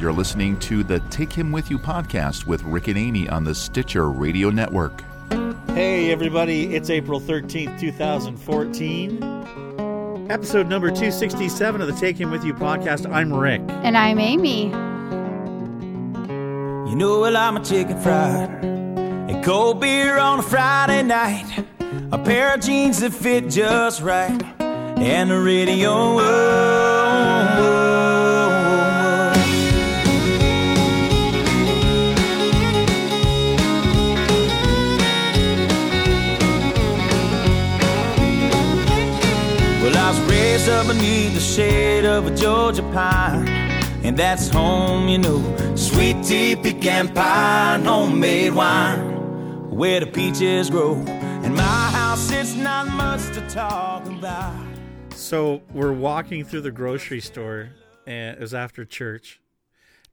You're listening to the Take Him With You podcast with Rick and Amy on the Stitcher Radio Network. Hey, everybody, it's April 13th, 2014. Episode number 267 of the Take Him With You podcast. I'm Rick. And I'm Amy. You know well I'm a chicken fried and cold beer on a Friday night, a pair of jeans that fit just right, and the radio. Whoa, whoa, up beneath the shade of a Georgia pine, and that's home, you know. Sweet tea, pecan pie, homemade wine, where the peaches grow. In my house, it's not much to talk about. So we're walking through the grocery store, and it was after church.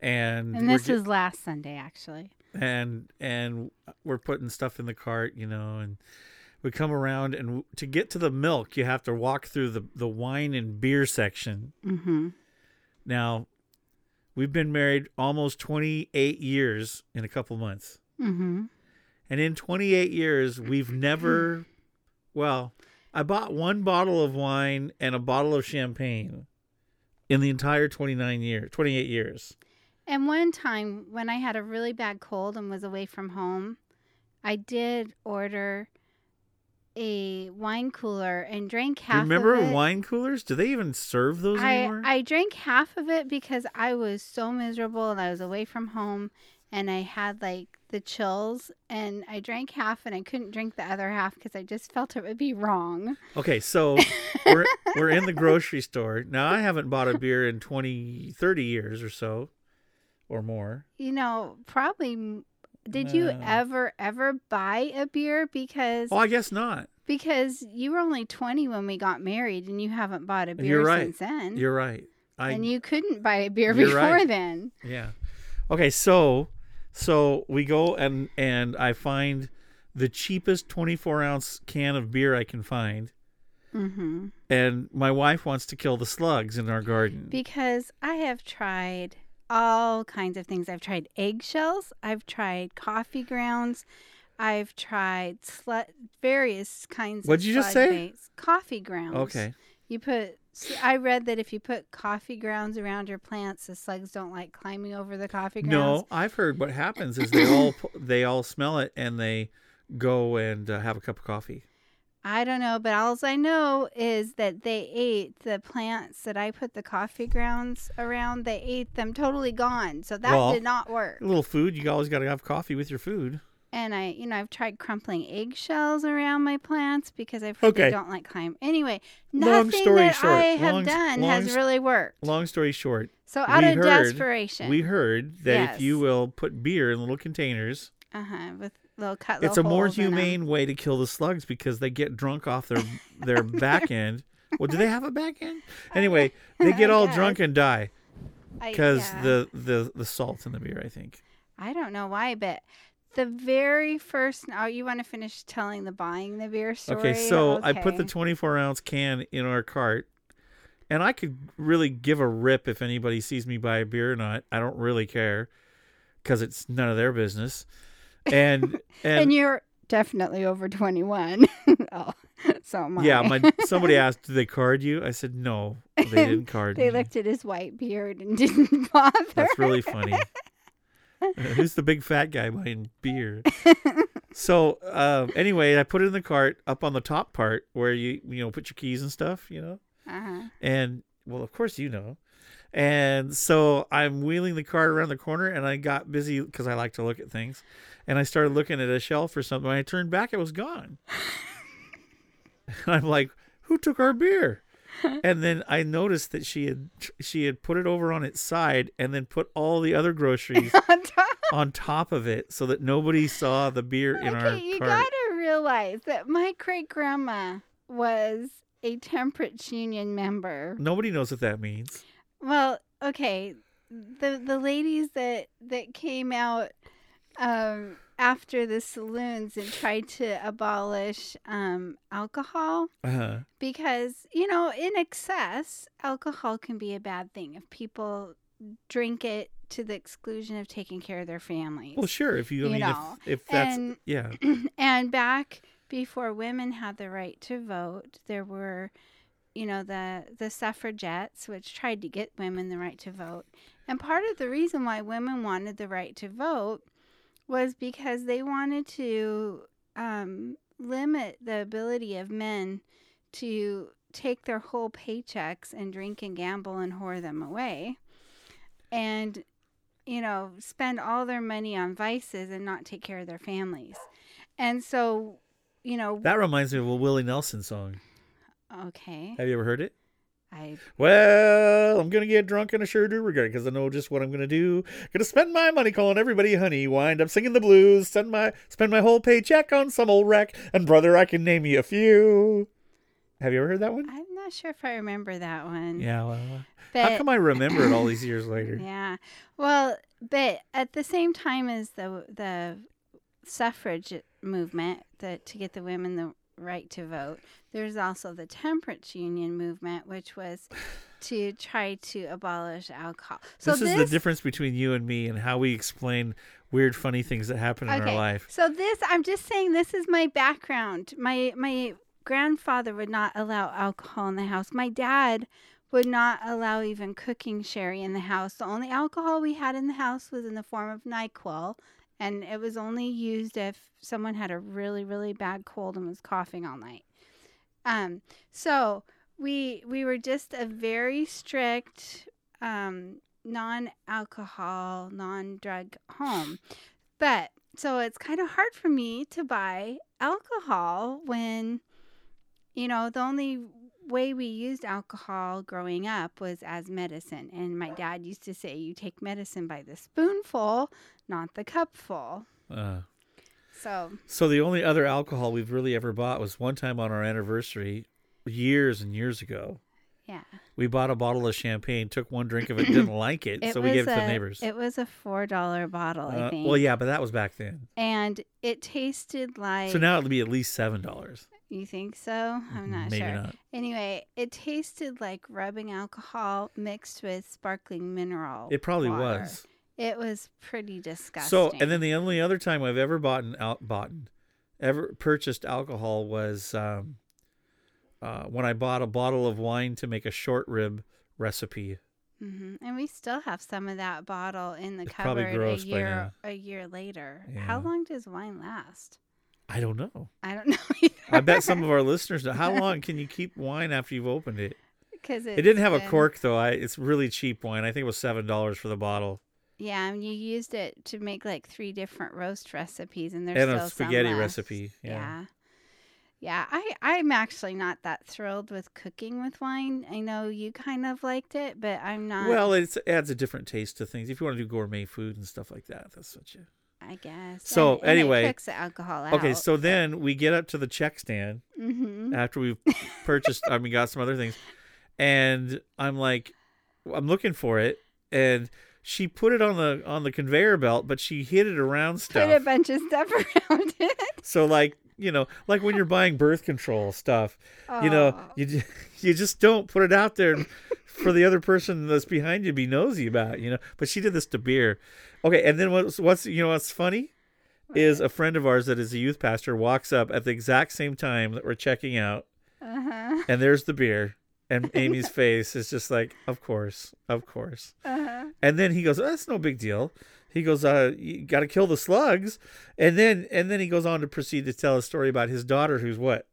And, And this ge- was last Sunday, actually. and and we're putting stuff in the cart, you know, and we come around and to get to the milk, you have to walk through the the wine and beer section. Mm-hmm. Now, we've been married almost 28 years in a couple months. Mm-hmm. And in 28 years, we've never well, I bought one bottle of wine and a bottle of champagne in the entire 29 years, 28 years. And one time when I had a really bad cold and was away from home, I did order a wine cooler and drank half Remember of it. Remember wine coolers? Do they even serve those I, anymore? I drank half of it because I was so miserable and I was away from home and I had like the chills and I drank half and I couldn't drink the other half because I just felt it would be wrong. Okay, so we're we're in the grocery store. Now I haven't bought a beer in 20 30 years or so or more. You know, probably did you ever ever buy a beer because Oh, I guess not. because you were only 20 when we got married and you haven't bought a beer You're right. since then. You're right. I and you couldn't buy a beer before right. then. Yeah. Okay, so so we go and and I find the cheapest 24 ounce can of beer I can find, Mhm. and my wife wants to kill the slugs in our garden. Because I have tried all kinds of things. I've tried eggshells, I've tried coffee grounds, I've tried slut various kinds What'd of you just say? baits. Coffee grounds. okay. You put I read that if you put coffee grounds around your plants, the slugs don't like climbing over the coffee grounds. No, I've heard what happens is they all they all smell it and they go and uh, have a cup of coffee. I don't know, but all I know is that they ate the plants that I put the coffee grounds around. They ate them totally gone. So that Well, did not work. A little food. You always got to have coffee with your food. And I, you know, I've tried crumpling eggshells around my plants because heard Okay. don't like climb. Anyway, nothing story that short, I have long- done long has really worked. Long story short, So out of heard- desperation, we heard that if you will put beer in little containers, uh huh, with little cut. it's a more holes in 'em. humane way to kill the slugs because they get drunk off their their back end. Well, do they have a back end? Anyway, they get all guess. drunk and die because yeah. the the the salt in the beer. I think. I don't know why, but the very first. Oh, you want to finish telling the buying the beer story? Okay, so I put the 24 ounce can in our cart, and I could really give a rip if anybody sees me buy a beer or not. I don't really care because it's none of their business. And and, and you're definitely over twenty one. oh, so am I. yeah, my somebody asked, "Did they card you?" I said, "No, they didn't card They me." looked at his white beard and didn't bother. That's really funny. Uh, Who's the big fat guy buying beer? so um, anyway, I put it in the cart up on the top part where you you know put your keys and stuff, you know. Uh-huh. And well, of course you know. And so I'm wheeling the cart around the corner, and I got busy because I like to look at things, and I started looking at a shelf or something. When I turned back, it was gone. and I'm like, "Who took our beer?" and then I noticed that she had she had put it over on its side, and then put all the other groceries On top- on top of it, so that nobody saw the beer in our okay, you cart. gotta realize that my great grandma was a temperance union member. Nobody knows what that means. Well, okay, the the ladies that that came out um, after the saloons and tried to abolish um, alcohol Uh-huh. because you know in excess alcohol can be a bad thing if people drink it to the exclusion of taking care of their families. Well, sure. If you You need, know, if, if that's and- yeah, and back before women had the right to vote, there were, you know, the the suffragettes, which tried to get women the right to vote. And part of the reason why women wanted the right to vote was because they wanted to um, limit the ability of men to take their whole paychecks and drink and gamble and whore them away, and you know, spend all their money on vices and not take care of their families. And so, you know, that reminds me of a Willie Nelson song. okay, Have you ever heard it? I Well, I'm gonna get drunk and I sure do regret because I know just what I'm gonna do. Gonna spend my money calling everybody honey, wind up singing the blues, spend my spend my whole paycheck on some old wreck, and brother, I can name you a few. Have you ever heard that one? I'm not sure if I remember that one. Yeah. Well, but, how come I remember it all these years later? Yeah. Well, but at the same time as the the suffrage movement, the to get the women the right to vote, there's also the temperance union movement, which was to try to abolish alcohol. So this is the difference between you and me and how we explain weird, funny things that happen in our life. So this, I'm just saying, this is my background. My my grandfather would not allow alcohol in the house. My dad would not allow even cooking sherry in the house. The only alcohol we had in the house was in the form of Nyquil, and it was only used if someone had a really really bad cold and was coughing all night. Um, so we we were just a very strict um, non-alcohol, non-drug home. But so it's kind of hard for me to buy alcohol when you know, the only way we used alcohol growing up was as medicine. And my dad used to say, you take medicine by the spoonful, not the cupful. Uh, So, so the only other alcohol we've really ever bought was one time on our anniversary, years and years ago. yeah. We bought a bottle of champagne, took one drink of it, didn't like it, It so we gave it to a, the neighbors. It was a $4 bottle, I Uh, think. well, yeah, but that was back then. And it tasted like. So now it'll be at least seven dollars. You think so? I'm not Maybe sure. not. Anyway, it tasted like rubbing alcohol mixed with sparkling mineral. It probably water. was. It was pretty disgusting. So, and then the only other time I've ever bought out bought ever purchased alcohol was um, uh, when I bought a bottle of wine to make a short rib recipe. hmm And we still have some of that bottle in the It's probably cupboard a year now. a year later. How long does wine last? I don't know. I don't know either. I bet some of our listeners know. How long can you keep wine after you've opened it? because It didn't have a cork though. I it's really cheap wine. I think it was seven dollars for the bottle Yeah, and you used it to make like three different roast recipes, and there's and still a spaghetti recipe. Yeah. Yeah. Yeah, I I'm actually not that thrilled with cooking with wine. I know you kind of liked it, but I'm not. Well, it adds a different taste to things. If you want to do gourmet food and stuff like that, that's what you. I guess. So, and, anyway- it the alcohol out. Okay, so then we get up to the check stand hmm after we've purchased. I mean, got some other things, and I'm like, I'm looking for it, and she put it on the on the conveyor belt, but she hid it around stuff. put a bunch of stuff around it. So like you know, like when you're buying birth control stuff, you know, Oh. you you just don't put it out there for the other person that's behind you to be nosy about, you know. But she did this to beer. Okay, and then what's what's you know what's funny is a friend of ours that is a youth pastor walks up at the exact same time that we're checking out, Uh-huh. and there's the beer, and Amy's face is just like, of course, of course. Uh-huh. And then he goes, oh, "That's no big deal." He goes, "Uh, you got to kill the slugs," and then and then he goes on to proceed to tell a story about his daughter, who's what,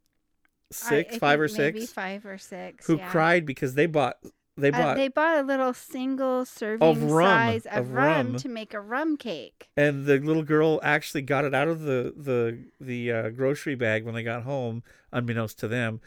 six, I- I five or maybe six, five or six. who yeah. cried because they bought they Uh, bought they bought a little single serving rum, size of, of rum, rum. to make a rum cake. and the little girl actually got it out of the the the uh, grocery bag when they got home, unbeknownst to them,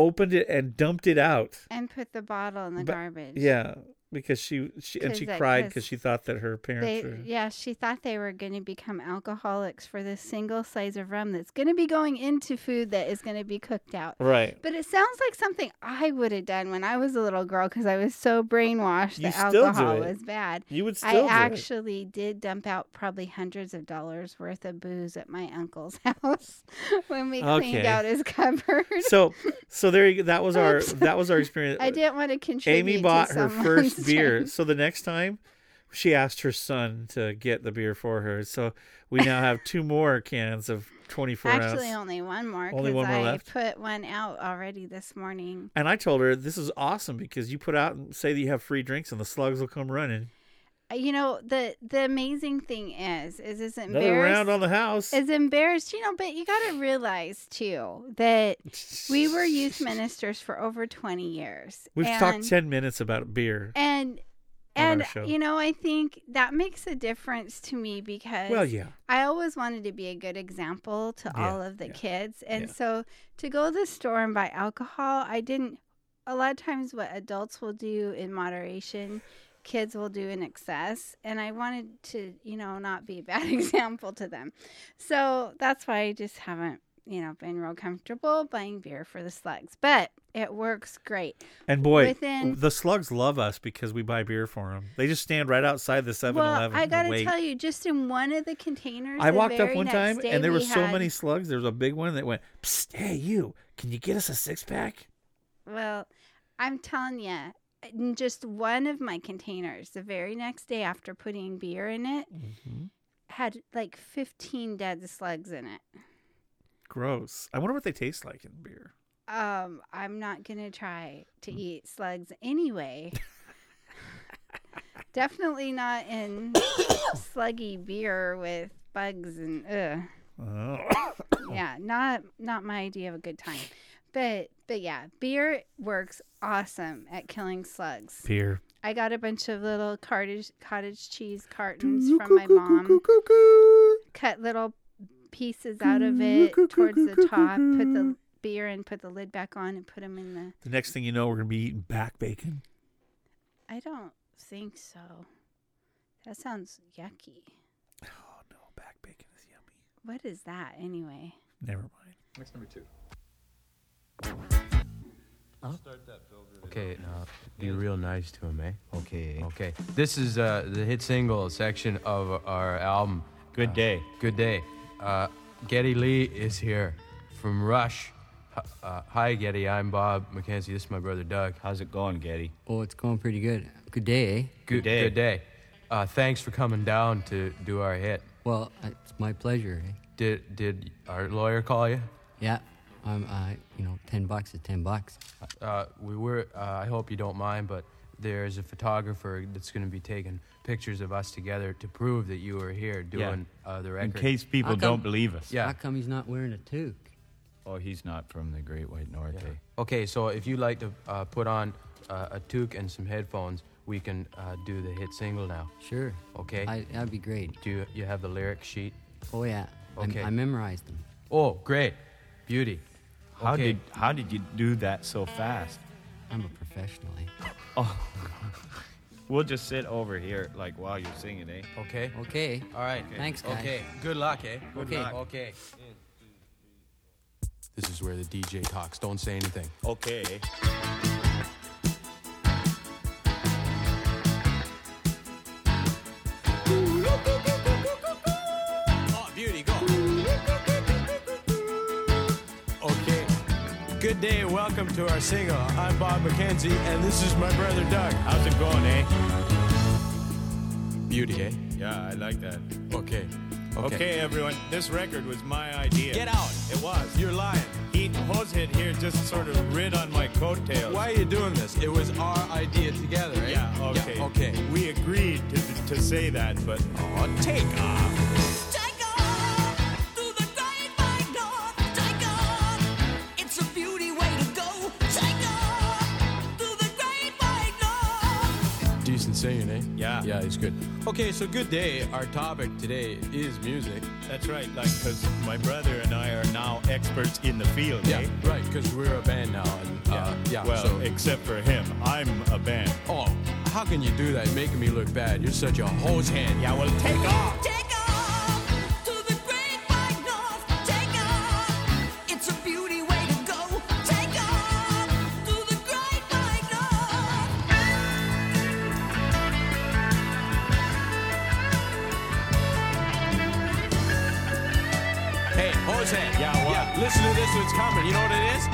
opened it and dumped it out. And put the bottle in the But- garbage. Yeah, because she she and she that- cried 'cause because she thought that her parents They, were. yeah, she thought they were going to become alcoholics for this single size of rum that's going to be going into food that is going to be cooked out. Right. But it sounds like something I would have done when I was a little girl because I was so brainwashed You that alcohol was bad. You would still I do it. actually did dump out probably hundreds of dollars worth of booze at my uncle's house when we Okay. cleaned out his cupboard. So so there you go. That was our that was our experience. I didn't want to contribute. Amy bought her someone's first beer. So the next time, she asked her son to get the beer for her. So we now have two more cans of 24 Actually, ounce. only one more Only one more I left? put one out already this morning. And I told her this is awesome because you put out and say that you have free drinks and the slugs will come running. Uh, You know the the amazing thing is is is Another embarrassed. round on the house. is embarrassed, you know, but you got to realize too that we were youth ministers for over 20 years. We've and, talked 10 minutes about beer. and and you know, I think that makes a difference to me because Well, yeah. I always wanted to be a good example to Yeah, all of the yeah, kids. And yeah. so to go to the store and buy alcohol, I didn't a lot of times what adults will do in moderation, kids will do in excess, and I wanted to, you know, not be a bad example to them. So that's why I just haven't, you know, been real comfortable buying beer for the slugs. But it works great. And boy, within- the slugs love us because we buy beer for them. They just stand right outside the 7 well, I got to wait. tell you, just in one of the containers, I walked up one time and there were we so had- many slugs. There was a big one that went, Psst, hey, you, can you get us a six pack? Well, I'm telling you, in just one of my containers, the very next day after putting beer in it, Mm-hmm. had like 15 dead slugs in it. Gross. I wonder what they taste like in beer. Um, I'm not gonna try Mm. to eat slugs anyway. Definitely not in sluggy beer with bugs and ugh. Oh. yeah, not not my idea of a good time. But but yeah, beer works awesome at killing slugs. beer. I got a bunch of little cottage cottage cheese cartons from my mom. Cut little pieces out of it towards the top. Put the beer and put the lid back on and put them in the. The next thing you know, we're going to be eating back bacon. I don't think so. That sounds yucky. Oh, no, back bacon is yummy. What is that anyway? Never mind. Next number two. Okay, now be real nice to him, eh? Okay. Okay. This is uh, the hit single section of our album. Good day. Good day. Uh, Geddy Lee is here from Rush. Uh, hi, Geddy. I'm Bob McKenzie. This is my brother Doug. How's it going, Getty? Oh, it's going pretty good. Good day, eh? Good, day. Good day. Uh, thanks for coming down to do our hit. Well, it's my pleasure, eh? Did did our lawyer call you? Yeah, I'm, uh, you know, 10 bucks is 10 bucks. Uh, we were. Uh, I hope you don't mind, but there's a photographer that's going to be taking pictures of us together to prove that you were here doing uh, the record. In case people How come- don't believe us. Yeah. How come he's not wearing a toque? Oh, he's not from the Great White North. Yeah. eh? Okay, so if you'd like to uh, put on uh, a toque and some headphones, we can uh, do the hit single now. Sure. Okay. I, that'd be great. do you, you have the lyric sheet? Oh, yeah. I- Okay. I, memorized them. Oh, great, beauty. How Okay. did how did you do that so fast? I'm a professional, eh? Oh, we'll just sit over here like while you're singing, eh? Okay. Okay. All right. Thanks, guys. Okay. Good luck, eh? Good Okay. luck. Okay. This is where the DJ talks. Don't say anything. Okay. Day. Welcome to our single. I'm Bob McKenzie, and this is my brother Doug. How's it going, eh? Beauty, eh? Yeah, I like that. Okay. Okay. Okay, everyone. This record was my idea. Get out. It was. You're lying. He Hosehead here just sort of rid on my coattails. Why are you doing this? It was our idea together, eh? Yeah, okay. okay. We agreed to, to say that, but Oh, take off. Singing, eh? Yeah. Yeah, he's good. Okay, so good day. Our topic today is music. that's right. Like, because my brother and I are now experts in the field, Yeah, eh? right, because we're a band now. And, uh, yeah, Well, so. except for him, I'm a band. oh, how can you do that? Making me look bad. You're such a hose hand. Yeah, well, take off. Take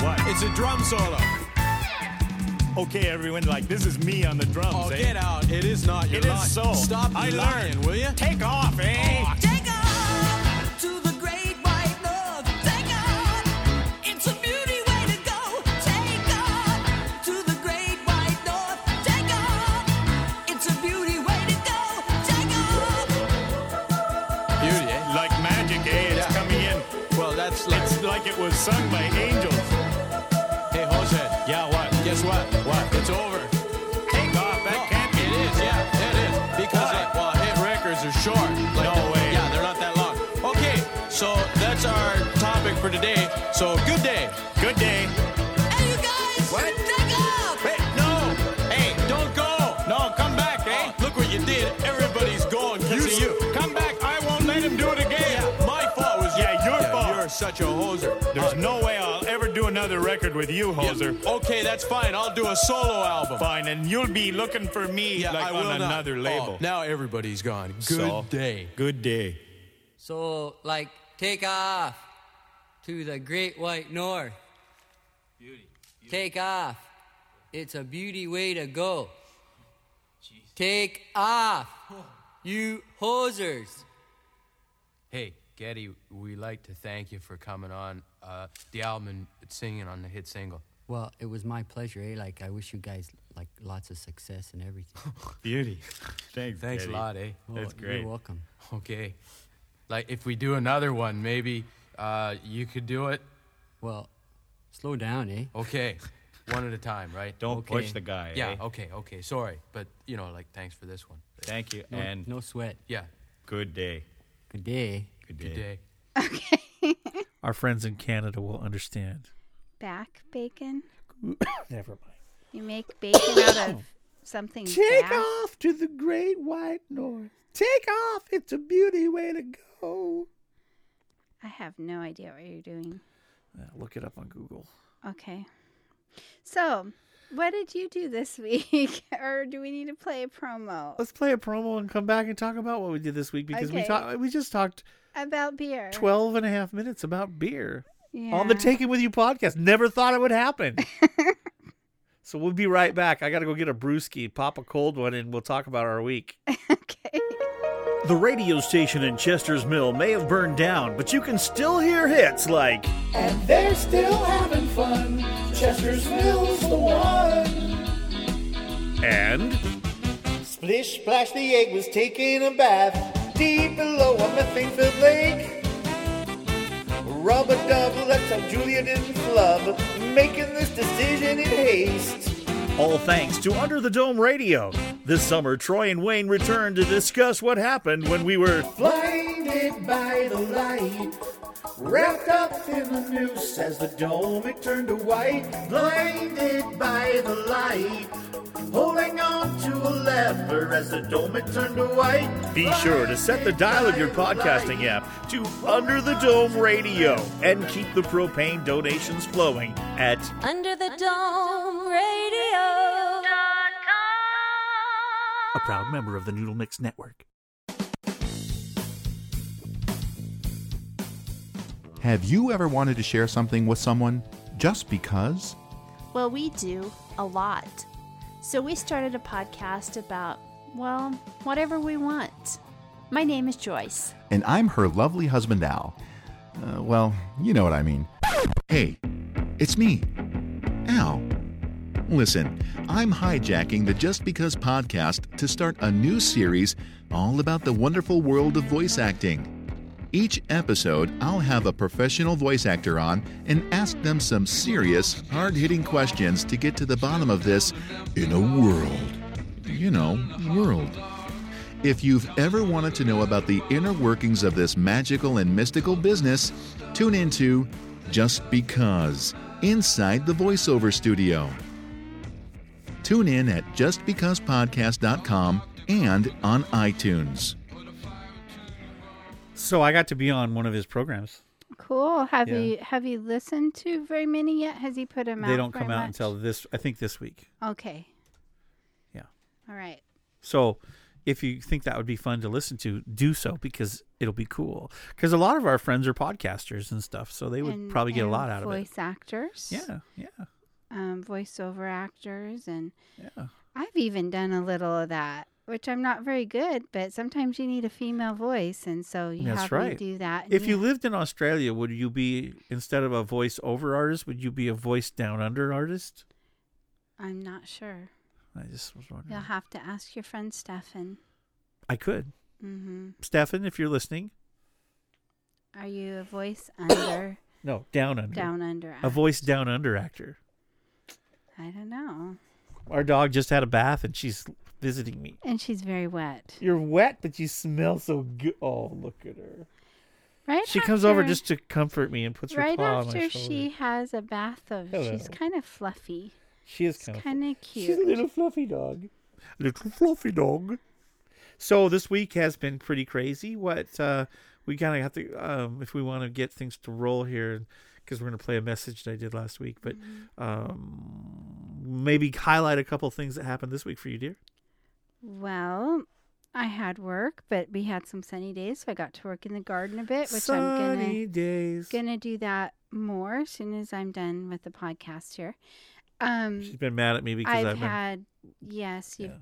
What? It's a drum solo. Okay, everyone, like this is me on the drums. Oh, eh? get out. It is not. You're It is not. so. Stop I lying, learned. will you? Take off, eh? Take off to the great white north. Take off. It's a beauty way to go. Take off to the great white north. Take off. It's a beauty way to go. Take off. Beauty, eh? Like magic, eh? It's Yeah. coming in. Well, that's like. It's like it was sung by angels. Guess what? What? It's over. Take off. That No, can't be. It is, yeah, it is. Because, Why? like, well, hit records are short. Like, No way. Yeah, they're not that long. Okay, so that's our topic for today. So, good day. Good day. Hey, you guys. What? Take off. Hey, no! Hey, don't go! No, come back, eh? Oh, look what you did. Everybody's going because of you. Come back. I won't let him do it again. Yeah, my fault was Yeah, your fault. You're such a hoser. There's Uh, no way I'll ever do another record with you, yeah, Hoser. Okay, that's fine. I'll do a solo album. Fine, and you'll be looking for me Yeah, like on will not. another label. Oh, now everybody's gone. Good So, day. Good day. So, like, take off to the great white north. Beauty. Take off. It's a beauty way to go. Take off, you hosers. Hey, Geddy, we like to thank you for coming on uh, the album and singing on the hit single. Well, it was my pleasure, eh? Like, I wish you guys, like, lots of success and everything. Beauty. Thanks. Thanks Eddie. a lot, eh? That's great. You're welcome. Okay. Like, if we do another one, maybe uh, you could do it. Well, slow down, eh? Okay. One at a time, right? Don't okay. push the guy, Yeah, eh? okay, okay. Sorry. But, you know, like, thanks for this one. Thank you, No, and no sweat. Yeah. good day. Good day. Good day. Good day. Okay. Our friends in Canada will understand. Back bacon. Never mind. You make bacon out of something back. off to the great white north. Take off. It's a beauty way to go. I have no idea what you're doing. Yeah, look it up on Google. Okay. So, what did you do this week? or do we need to play a promo Let's play a promo and come back and talk about what we did this week because we Okay. talked we just talked about beer? 12 and a half minutes about beer yeah. on the Taking With You podcast. Never thought it would happen. so we'll be right back. I got to go get a brewski, pop a cold one, and we'll talk about our week. okay. The radio station in Chester's Mill may have burned down, but you can still hear hits like And they're still having fun. Chester's Mill's the one. and Splish splash, the egg was taking a bath deep below a methane filled lake. Rub a dub, let's hope Julia didn't flub, making this decision in haste. all thanks to Under the Dome Radio. This summer, Troy and Wayne returned to discuss what happened when we were Blinded by the light, wrapped up in the noose as the dome it turned to white. Blinded by the light, holding on to a lever as the dome it turned to white. Be sure to set the dial of your podcasting app to Under the Dome Radio and keep the propane donations flowing at Under the Dome Radio. a proud member of the Noodle Mix Network. Have you ever wanted to share something with someone just because? Well, we do a lot. So we started a podcast about, well, whatever we want. My name is Joyce. And I'm her lovely husband, Al. Uh, well, you know what I mean. Hey, it's me, Al. Listen, I'm hijacking the Just Because podcast to start a new series all about the wonderful world of voice acting. Each episode, I'll have a professional voice actor on and ask them some serious, hard hitting questions to get to the bottom of this in a world. You know, world. If you've ever wanted to know about the inner workings of this magical and mystical business, tune into Just Because Inside the Voiceover Studio. Tune in at justbecausepodcast.com and on iTunes. So I got to be on one of his programs. Cool. Have Yeah. you have you listened to very many yet? Has he put them out? They don't come out until this, I think, this week. Okay. Yeah. All right. So if you think that would be fun to listen to, do so because it'll be cool. Because a lot of our friends are podcasters and stuff, so they would And- probably get a lot out of it. Voice actors. Yeah, yeah. um, voiceover actors, and Yeah. I've even done a little of that, which I'm not very good. But sometimes you need a female voice, and so you That's have right. me do that. If you lived in Australia, would you be instead of a voice over artist, would you be a voice down under artist? I'm not sure. I just was wondering. You'll have to ask your friend Stefan. I could. hmm Stefan, if you're listening. Are you a voice under? No, down under. Down under. A voice down under actor. I don't know. Our dog just had a bath and she's visiting me. And she's very wet. You're wet, but you smell so good. Oh, look at her. Right. She comes over just to comfort me and puts her right paw on my after shoulder. she has a bath of. She's kind of fluffy. She is It's kind of kind of She's a little fluffy dog. Little fluffy dog. So this week has been pretty crazy. What uh, we kind of have to, um, if we want to get things to roll here, because we're going to play a message that I did last week, but Mm-hmm. um, maybe highlight a couple things that happened this week for you, dear. Well, I had work, but we had some sunny days, so I got to work in the garden a bit, which I'm gonna days. gonna do that more as soon as I'm done with the podcast here. Um, She's been mad at me because I've, I've, been. had yes, you Yeah.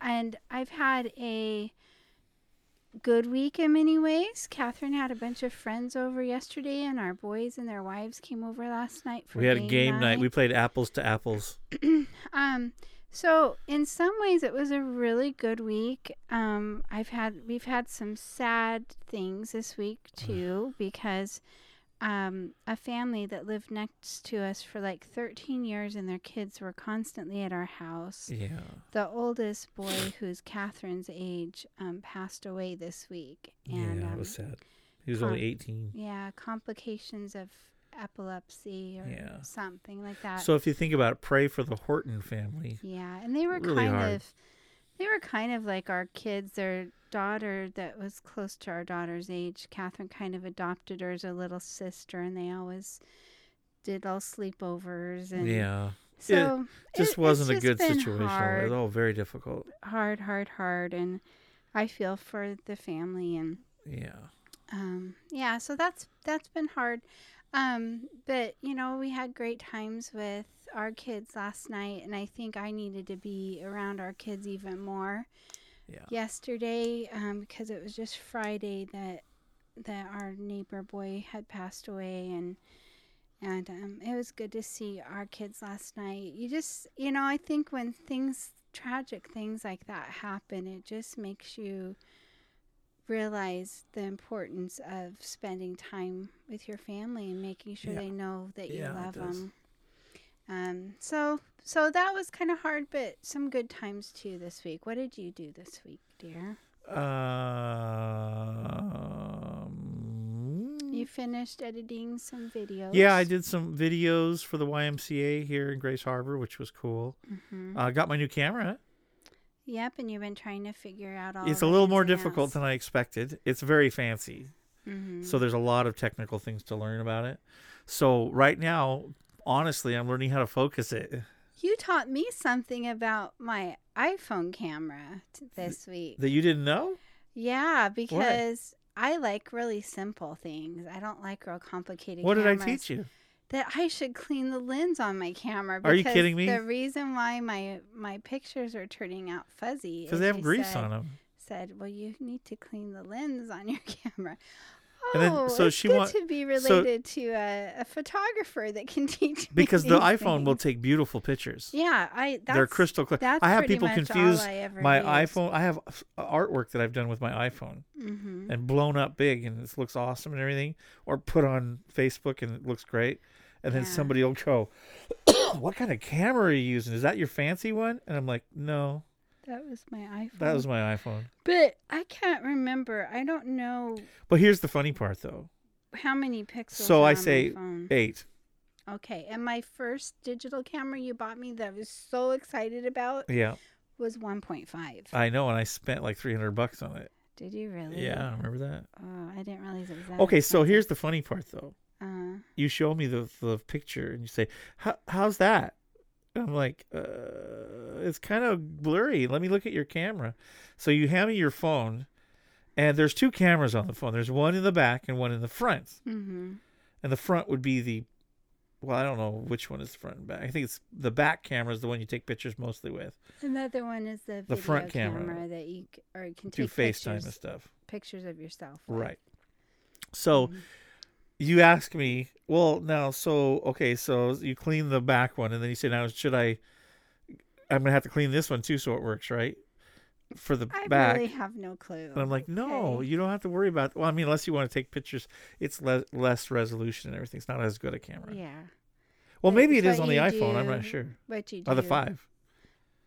and I've had a good week in many ways. Catherine had a bunch of friends over yesterday, and our boys and their wives came over last night for We had a game night. We played apples to apples. um, so in some ways, it was a really good week. Um, I've had we've had some sad things this week too because um, a family that lived next to us for like 13 years and their kids were constantly at our house. Yeah. The oldest boy, who's Catherine's age, um, passed away this week. And, yeah, um, it was sad. He was com- only 18. Yeah, complications of epilepsy or Yeah. something like that. So if you think about it, pray for the Horton family. Yeah, and they were Really kind hard. of they were kind of like our kids. Their daughter that was close to our daughter's age, Catherine kind of adopted her as a little sister and they always did all sleepovers and Yeah. So it just it- wasn't a good situation. It was all very difficult. hard, hard, hard and I feel for the family and Yeah. um yeah so that's that's been hard um but you know we had great times with our kids last night and i think i needed to be around our kids even more yeah. yesterday um because it was just friday that that our neighbor boy had passed away and and um, it was good to see our kids last night. You just you know i think when things tragic things like that happen it just makes you realize the importance of spending time with your family and making sure Yeah. they know that you Yeah, love them. Um, so so that was kind of hard, but some good times too this week. What did you do this week, dear? Um, You finished editing some videos. yeah, I did some videos for the YMCA here in Grays Harbor, which was cool. I uh, got my new camera. Yep, and you've been trying to figure out all. It's a little more difficult than I expected. It's very fancy. Mhm. So there's a lot of technical things to learn about it. So right now, honestly, I'm learning how to focus it. You taught me something about my iPhone camera t- this week. That you didn't know? Yeah, because I like really simple things. I don't like real complicated. What did I teach you? That I should clean the lens on my camera. Are you kidding me? The reason why my my pictures are turning out fuzzy Because they have grease said- on them. Said, well, you need to clean the lens on your camera. And then- Oh, so it's she good want- to be so- related to a, a photographer that can teach me Because the iPhone will take beautiful pictures. Yeah, I. That's, They're crystal clear. That's I have people much all confuse I ever my used. iPhone. I have artwork that I've done with my iPhone Mhm. and blown up big, and it looks awesome and everything, or put on Facebook and it looks great. And then Yeah. somebody will go, "What kind of camera are you using? Is that your fancy one?" And I'm like, "No, That was my iPhone. that was my iPhone." But I can't remember. I don't know But here's the funny part, though. how many pixels. So I on my say phone. eight. Okay, and my first digital camera you bought me that I was so excited about Yeah, was 1.5. I know, and I spent like 300 bucks on it. Did you really? Yeah, remember that? Oh, I didn't realize it was that. Okay, so here's the funny part, though. Uh, you show me the the picture and you say, How, "How's that?" And I'm like, uh, "It's kind of blurry. Let me look at your camera." So you hand me your phone, and there's two cameras on the phone. There's one in the back and one in the front. mm-hmm. And the front would be the well, I don't know which one is the front and back. I think it's the back camera is the one you take pictures mostly with. Another one is the The front camera. that you or you can Do take FaceTime pictures, and stuff. Pictures of yourself. Right. So you ask me, well, now, so okay, so you clean the back one, and then you say, now, should I? I'm gonna have to clean this one too, so it works, right? For the I back. I really have no clue. And I'm like, no, Okay. you don't have to worry about. Well, I mean, unless you want to take pictures, it's le- less resolution and everything. It's not as good a camera. Yeah. Well, But maybe it's on the iPhone. I'm not sure. What you do? Or the do. five.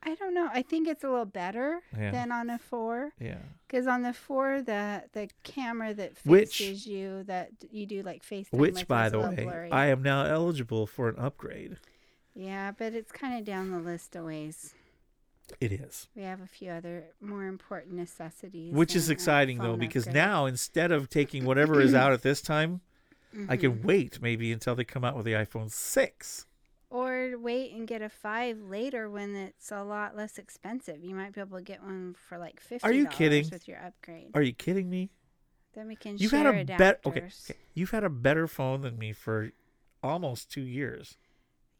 I don't know. I think it's a little better Yeah. than on a four. Yeah. Because on the four, the the camera that Which- fixes you that you do like face. Which, by the way, blurry. I am now eligible for an upgrade. Yeah, but it's kind of down the list of ways. It is. We have a few other more important necessities. Which is exciting though, phone because upgrade. now instead of taking whatever is out at this time, I can Mhm. wait maybe until they come out with the iPhone six. Or wait and get a five later when it's a lot less expensive. You might be able to get one for like fifty. Are you kidding? With your upgrade, Are you kidding me? then we can You've share had a better okay, okay. You've had a better phone than me for almost two years.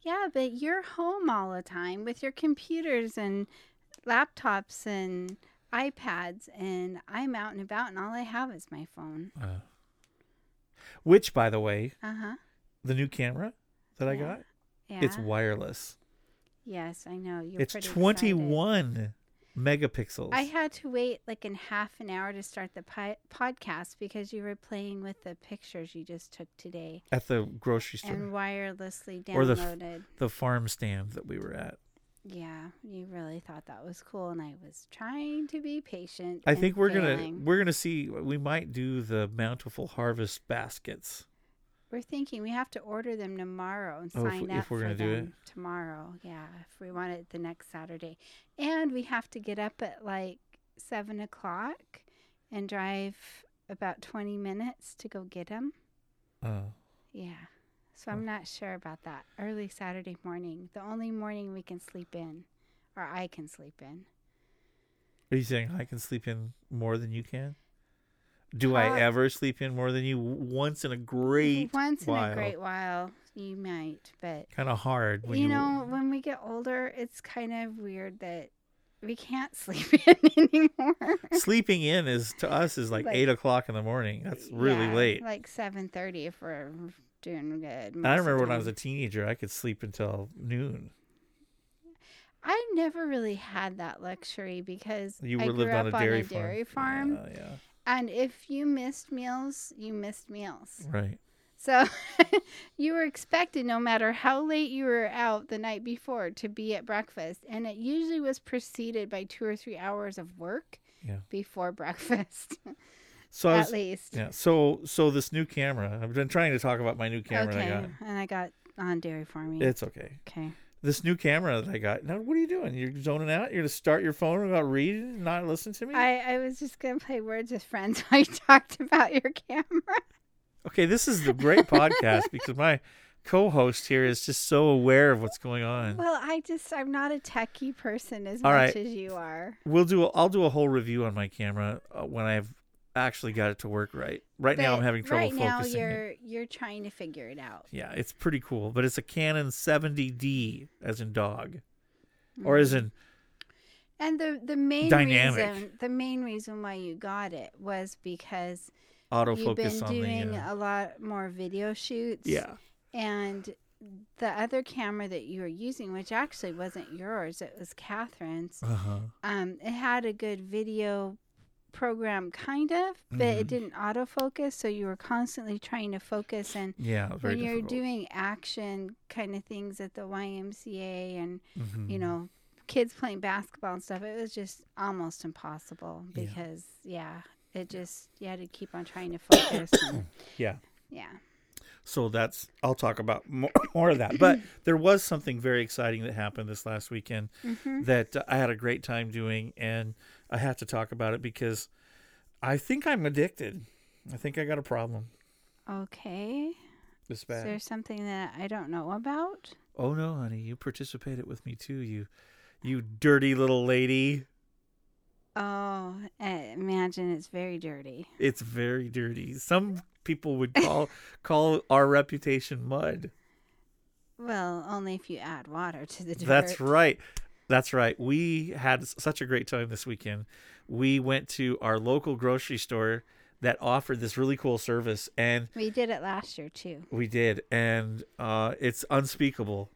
Yeah, but you're home all the time with your computers and laptops and iPads, and I'm out and about, and all I have is my phone. Uh, which, by the way, Uh huh. the new camera that I got, Yeah. it's wireless. Yes, I know. You're it's pretty 21 megapixels. I had to wait like in half an hour to start the pi- podcast because you were playing with the pictures you just took today at the grocery store and wirelessly downloaded. or the f- the farm stand that we were at. yeah, you really thought that was cool, and I was trying to be patient. I think we're failing. gonna we're gonna see. We might do the bountiful harvest baskets. We're thinking we have to order them tomorrow and Oh, sign we- up if we're for gonna do them tomorrow. Yeah, if we want it the next Saturday, and we have to get up at like seven o'clock and drive about twenty minutes to go get them. Oh, Yeah, so I'm oh. not sure about that. Early Saturday morning, the only morning we can sleep in, or I can sleep in. are you saying I can sleep in more than you can? Do I ever sleep in more than you? Once in a great Once while. in a great while, you might, but Kind of hard when you you, know, when we get older, it's kind of weird that we can't sleep in anymore. sleeping in is to us is like, Like- eight o'clock in the morning. That's really Yeah, late. Like seven thirty if we're doing good. I remember when I was a teenager, I could sleep until noon. I never really had that luxury because You I grew lived on up a dairy on a farm. dairy farm. Yeah, yeah. And if you missed meals, you missed meals. Right. So you were expected, no matter how late you were out the night before, to be at breakfast. And it usually was preceded by two or three hours of work Yeah. before breakfast. So At was- least. Yeah. So so this new camera. I've been trying to talk about my new camera okay. I got. And I got on dairy farming. It's okay. Okay. This new camera that I got. Now, what are you doing? You're zoning out. You're gonna start your phone and reading and not listen to me. I, I was just going to play words with friends while you talked about your camera. okay, this is the great podcast because my co-host here is just so aware of what's going on. Well, I just, I'm not a techie person as All much right. as you are. We'll do. A, I'll do a whole review on my camera uh, when I've actually got it to work right. Right now, I'm having trouble right now focusing. it. you're you're trying to figure it out. Yeah, it's pretty cool, but it's a Canon 70D, as in dog, or as in And the the main Dynamic. reason the main reason why you got it was because Autofocus you've been on the, doing uh, a lot more video shoots. Yeah. And the other camera that you were using, which actually wasn't yours, it was Catherine's. Uh-huh. Um, it had a good video program, kind of, but Mhm. it didn't autofocus, so you were constantly trying to focus. And Yeah, very when you're difficult. doing action kind of things at the YMCA and you Mhm. know kids playing basketball and stuff, it was just almost impossible because yeah, it just you had to keep on trying to focus. and, yeah. yeah. So that's I'll talk about more, more of that. But there was something very exciting that happened this last weekend Mhm. that uh, I had a great time doing, and I have to talk about it because I think I'm addicted. I think I got a problem. Okay. This Is there something that I don't know about? Oh no, honey, you participated with me too. You, you dirty little lady. Oh, I imagine it's very dirty. It's very dirty. Some people would call call our reputation mud. Well, only if you add water to the dirt. That's right. That's right. We had such a great time this weekend. We went to our local grocery store that offered this really cool service, and We did it last year too. we did, and uh, it's unspeakable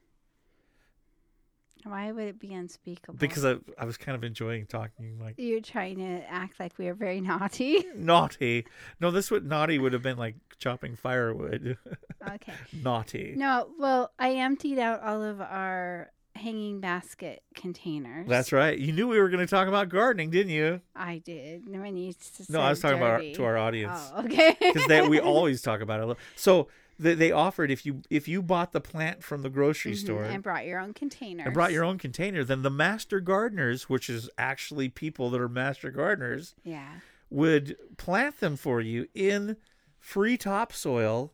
Why would it be unspeakable? because I, I was kind of enjoying talking like you're trying to act like we are very naughty. naughty. No, this would naughty would have been like chopping firewood. Okay. naughty. No, well, I emptied out all of our hanging basket containers. That's right. You knew we were going to talk about gardening, didn't you? I did. You s- No, I was talking about our, to our audience. Oh, okay. Because they we always talk about it. a little. So they, they offered if you if you bought the plant from the grocery Mhm, store and brought your own container. and brought your own container, then the master gardeners, which is actually people that are master gardeners, Yeah. would plant them for you in free topsoil.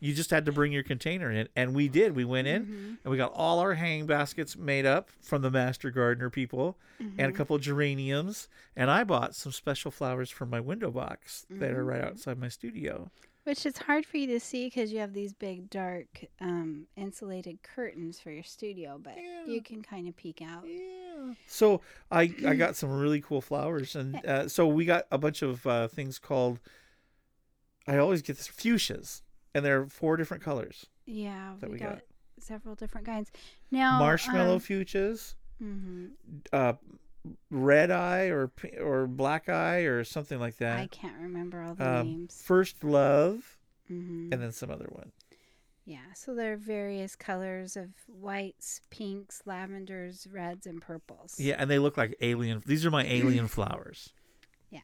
You just had to bring your container in, and we did. We went in Mm-hmm. and we got all our hanging baskets made up from the master gardener people, and a Mhm. couple of geraniums. And I bought some special flowers for my window box that are right Mhm. outside my studio. Which is hard for you to see because you have these big, dark, um, insulated curtains for your studio, but you can kind of peek out. So I I got some really cool flowers, and uh, so we got a bunch of uh, things called. I always get this fuchsias, and there are four different colors. Yeah, that we, we got, got. several different kinds. Now, Marshmallow um, fuchsias, mhm. uh, red eye or or black eye or something like that. I can't remember all the Um, names. First love, Mhm. and then some other one. Yeah, so there are various colors of whites, pinks, lavenders, reds, and purples. Yeah, and they look like alien. These are my alien flowers. Yeah.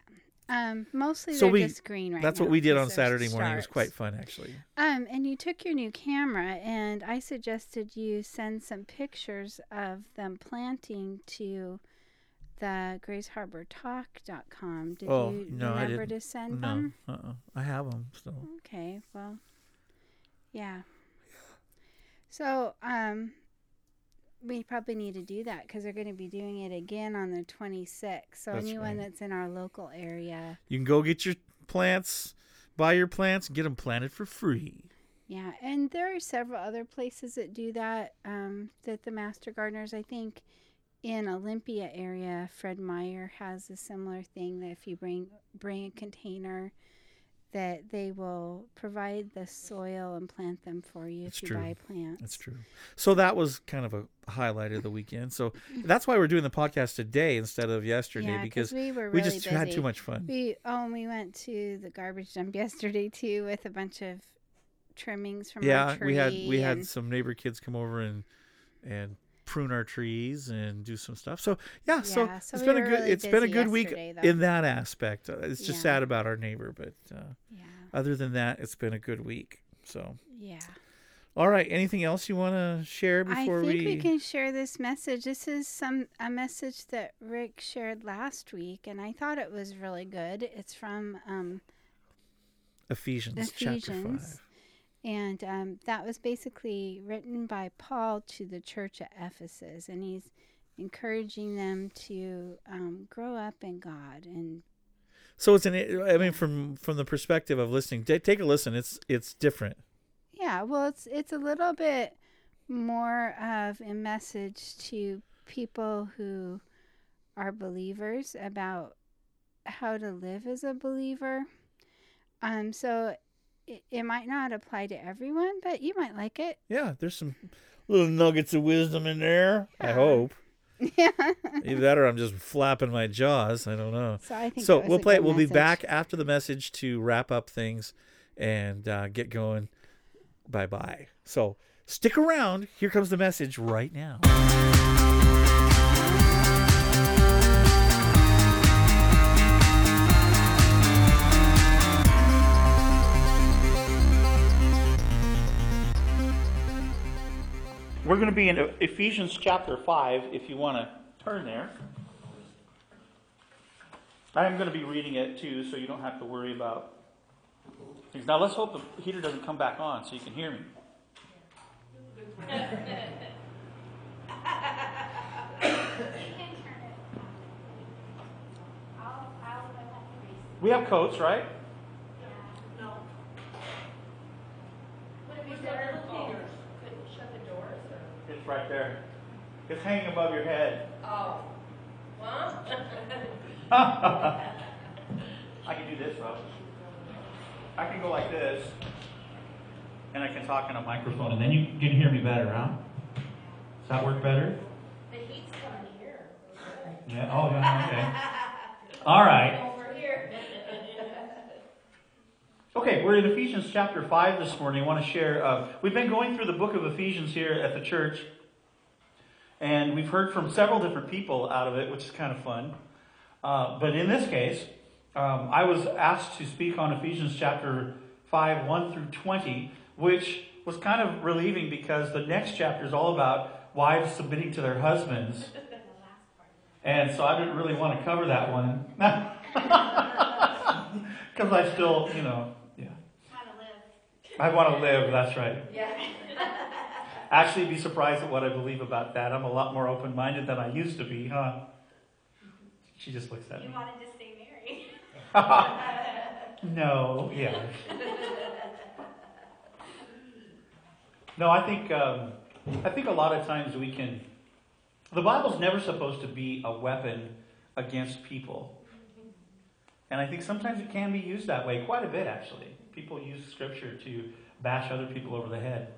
Um, mostly So they're we just green right that's now what we did on Saturday morning. It was quite fun actually. Um, and you took your new camera, and I suggested you send some pictures of them planting to the GraysHarborTalk.com. Did oh you no, remember to send no, them? uh-uh. I have them still. Okay, well, yeah. So, um, we probably need to do that because they're going to be doing it again on the 26th. So That's anyone right. that's in our local area, You can go get your plants, buy your plants, and get them planted for free. yeah. And there are several other places that do that. Um, that the Master Gardeners, I think, in Olympia area, Fred Meyer has a similar thing that if you bring bring a container. That they will provide the soil and plant them for you It's if you true. buy plants. That's true. So that was kind of a highlight of the weekend. So that's why we're doing the podcast today instead of yesterday Yeah, because we were we really just had too much fun. We oh, and we went to the garbage dump yesterday too with a bunch of trimmings from our yeah, we had we had some neighbor kids come over and and prune our trees and do some stuff. So yeah, so Yeah, so it's we been a good really it's been a good week though. in that aspect. Uh, it's just Yeah. sad about our neighbor, but uh, other than that, it's been a good week. So Yeah. all right, anything else you want to share before I think we? we can share this message. This is some a message that Rick shared last week, and I thought it was really good. It's from um, Ephesians, chapter Ephesians, five. And um, that was basically written by Paul to the church at Ephesus, and he's encouraging them to um, grow up in God and So it's an. I mean, from from the perspective of listening, ta- take a listen. It's it's different. Yeah, well, it's it's a little bit more of a message to people who are believers about how to live as a believer. Um, so it, it might not apply to everyone, but you might like it. Yeah, there's some little nuggets of wisdom in there. I hope. Yeah. Either that or I'm just flapping my jaws. I don't know. So I think So it we'll play. good We'll be back after the message to wrap up things and uh, get going. Bye bye. So stick around. Here comes the message right now. We're going to be in Ephesians chapter 5 if you want to turn there. I'm going to be reading it too, so you don't have to worry about things. Now, let's hope the heater doesn't come back on so you can hear me. We have coats, right? It's right there. It's hanging above your head. Oh. What? I can do this, Rob. I can go like this, and I can talk in a microphone, and then you can hear me better, huh? Does that work better? the heat's coming here. Yeah. Oh, yeah. Okay. All right. Over here. Okay, we're in Ephesians chapter 5 this morning. I want to share. Uh, we've been going through the book of Ephesians here at the church, and we've heard from several different people out of it, which is kind of fun. Uh, but in this case, um, I was asked to speak on Ephesians chapter 5, 1 through 20, which was kind of relieving because the next chapter is all about wives submitting to their husbands. And so I didn't really want to cover that one. Because I still, you know. I want to live, that's right. Yeah. Actually, be surprised at what I believe about that. I'm a lot more open minded than I used to be, huh? She just looks at You me. You wanted to stay married. no, yeah. No, I think um, I think a lot of times we can. The Bible's never supposed to be a weapon against people, and I think sometimes it can be used that way quite a bit. Actually, people use Scripture to bash other people over the head,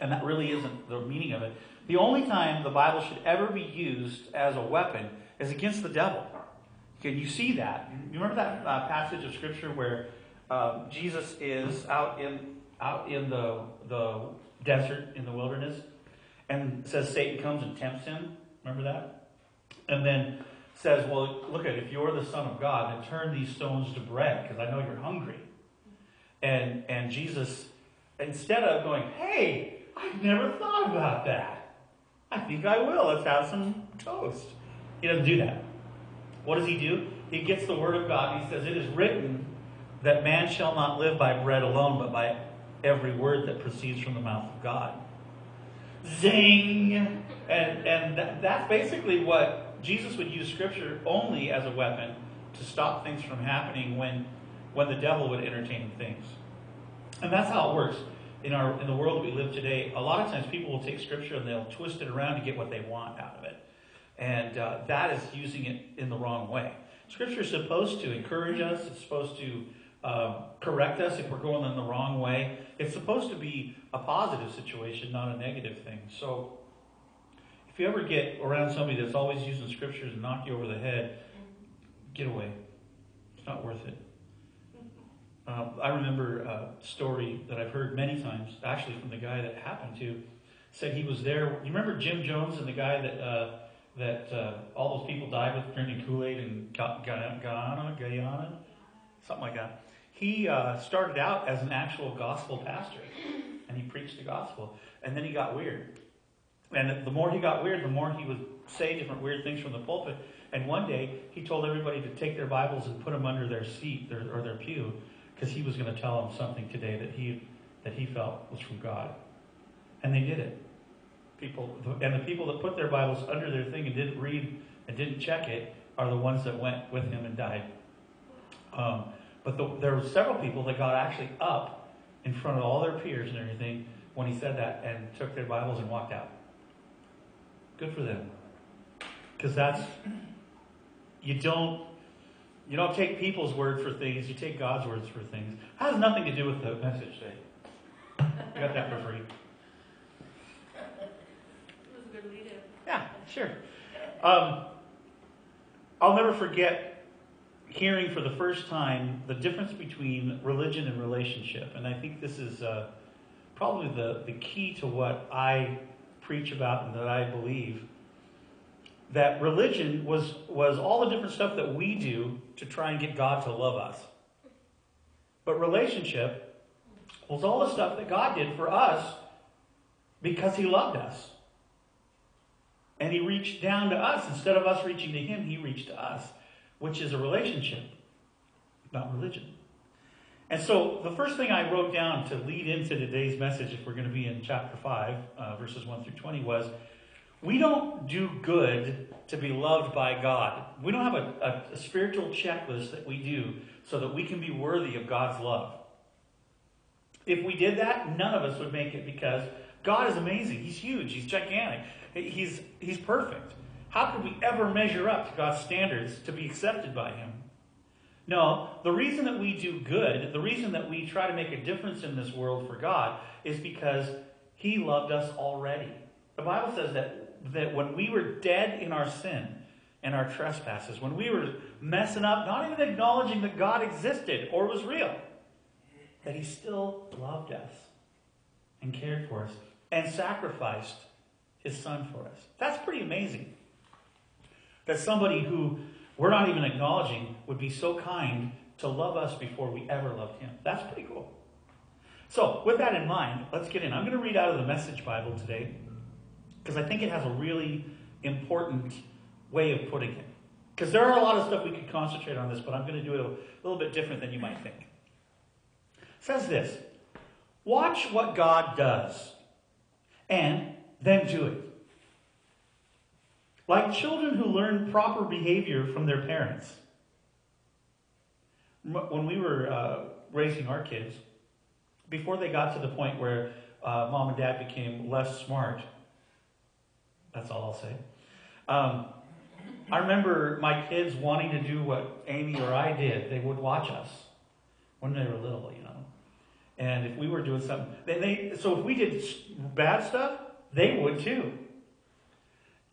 and that really isn't the meaning of it. The only time the Bible should ever be used as a weapon is against the devil. Can you see that? You remember that uh, passage of Scripture where um, Jesus is out in out in the the desert in the wilderness, and says Satan comes and tempts him. Remember that? And then says, "Well, look at if you're the Son of God, then turn these stones to bread, because I know you're hungry." And and Jesus, instead of going, "Hey, I've never thought about that. I think I will. Let's have some toast," he doesn't do that. What does he do? He gets the word of God and he says, It is written that man shall not live by bread alone, but by every word that proceeds from the mouth of God. Zing! And, and that, that's basically what Jesus would use scripture only as a weapon to stop things from happening when, when the devil would entertain things. And that's how it works. In, our, in the world that we live today, a lot of times people will take scripture and they'll twist it around to get what they want out of it. And uh, that is using it in the wrong way. Scripture is supposed to encourage us, it's supposed to um, correct us if we're going in the wrong way. It's supposed to be a positive situation, not a negative thing. So if you ever get around somebody that's always using scriptures to knock you over the head, get away. It's not worth it. Um, I remember a story that I've heard many times, actually from the guy that happened to, said he was there. You remember Jim Jones and the guy that uh, that uh, all those people died with drinking Kool Aid in Guyana, Guyana, something like that. He uh, started out as an actual gospel pastor, and he preached the gospel, and then he got weird. And the more he got weird, the more he would say different weird things from the pulpit. And one day, he told everybody to take their Bibles and put them under their seat or their pew, because he was going to tell them something today that he that he felt was from God. And they did it. People and the people that put their Bibles under their thing and didn't read and didn't check it are the ones that went with him and died. Um, but the, there were several people that got actually up in front of all their peers and everything when he said that and took their Bibles and walked out. Good for them. Because that's you don't you don't take people's word for things, you take God's words for things. has nothing to do with the message today. You got that for free. It was a good lead in. Yeah, sure. Um, I'll never forget hearing for the first time the difference between religion and relationship. And I think this is uh, probably the, the key to what I preach about and that I believe. That religion was, was all the different stuff that we do to try and get God to love us. But relationship was all the stuff that God did for us because He loved us. And he reached down to us. Instead of us reaching to him, he reached to us, which is a relationship, not religion. And so the first thing I wrote down to lead into today's message, if we're going to be in chapter 5, uh, verses 1 through 20, was we don't do good to be loved by God. We don't have a, a, a spiritual checklist that we do so that we can be worthy of God's love. If we did that, none of us would make it because God is amazing. He's huge. He's gigantic. He's, he's perfect. How could we ever measure up to God's standards to be accepted by Him? No, the reason that we do good, the reason that we try to make a difference in this world for God, is because He loved us already. The Bible says that, that when we were dead in our sin and our trespasses, when we were messing up, not even acknowledging that God existed or was real, that He still loved us and cared for us and sacrificed His Son for us. That's pretty amazing. That somebody who we're not even acknowledging would be so kind to love us before we ever loved him. That's pretty cool. So, with that in mind, let's get in. I'm going to read out of the Message Bible today because I think it has a really important way of putting it. Because there are a lot of stuff we could concentrate on this, but I'm going to do it a little bit different than you might think. It says this Watch what God does, and then do it. Like children who learn proper behavior from their parents. When we were uh, raising our kids, before they got to the point where uh, mom and dad became less smart, that's all I'll say. Um, I remember my kids wanting to do what Amy or I did. They would watch us when they were little, you know. And if we were doing something, they, they so if we did bad stuff, they would too.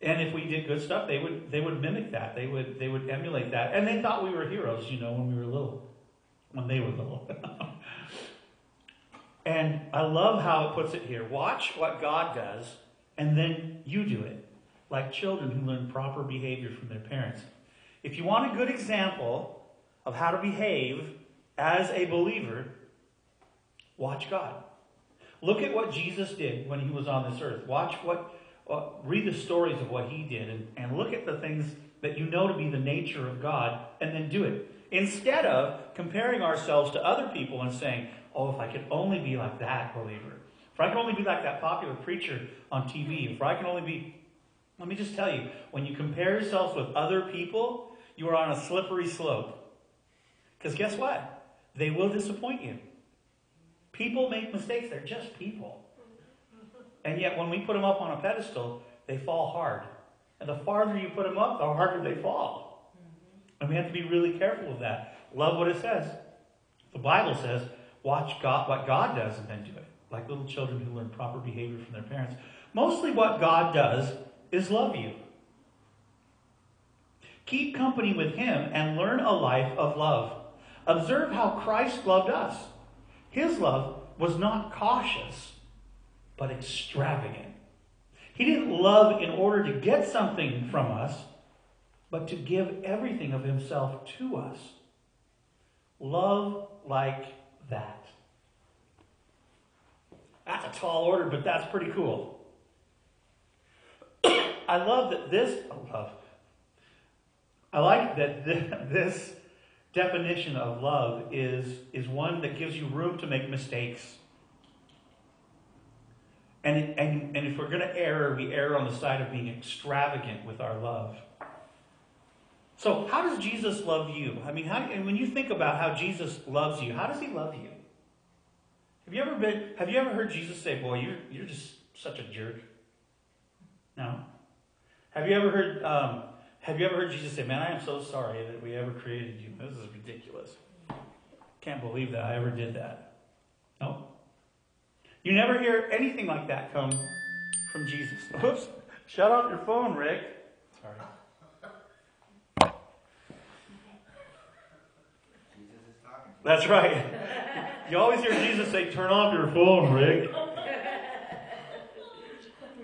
And if we did good stuff, they would they would mimic that. They would they would emulate that. And they thought we were heroes, you know, when we were little. When they were little. and I love how it puts it here. Watch what God does, and then you do it. Like children who learn proper behavior from their parents. If you want a good example of how to behave as a believer, watch God. Look at what Jesus did when he was on this earth. Watch what well, read the stories of what he did and, and look at the things that you know to be the nature of God and then do it. Instead of comparing ourselves to other people and saying, oh, if I could only be like that believer, if I could only be like that popular preacher on TV, if I can only be. Let me just tell you, when you compare yourselves with other people, you are on a slippery slope. Because guess what? They will disappoint you. People make mistakes, they're just people. And yet, when we put them up on a pedestal, they fall hard. And the farther you put them up, the harder they fall. And we have to be really careful of that. Love what it says. The Bible says, watch God, what God does and then do it. Like little children who learn proper behavior from their parents. Mostly what God does is love you. Keep company with Him and learn a life of love. Observe how Christ loved us. His love was not cautious but extravagant. He didn't love in order to get something from us, but to give everything of himself to us. Love like that. That's a tall order, but that's pretty cool. I love that this, I love, I like that this definition of love is, is one that gives you room to make mistakes. And, and, and if we're going to err, we err on the side of being extravagant with our love. So, how does Jesus love you? I mean, how, and when you think about how Jesus loves you, how does he love you? Have you ever been? Have you ever heard Jesus say, "Boy, you're you're just such a jerk"? No. Have you ever heard? Um, have you ever heard Jesus say, "Man, I am so sorry that we ever created you. This is ridiculous. Can't believe that I ever did that." No. You never hear anything like that come from Jesus. Oops. Shut off your phone, Rick. Sorry. That's right. You always hear Jesus say, Turn off your phone, Rick.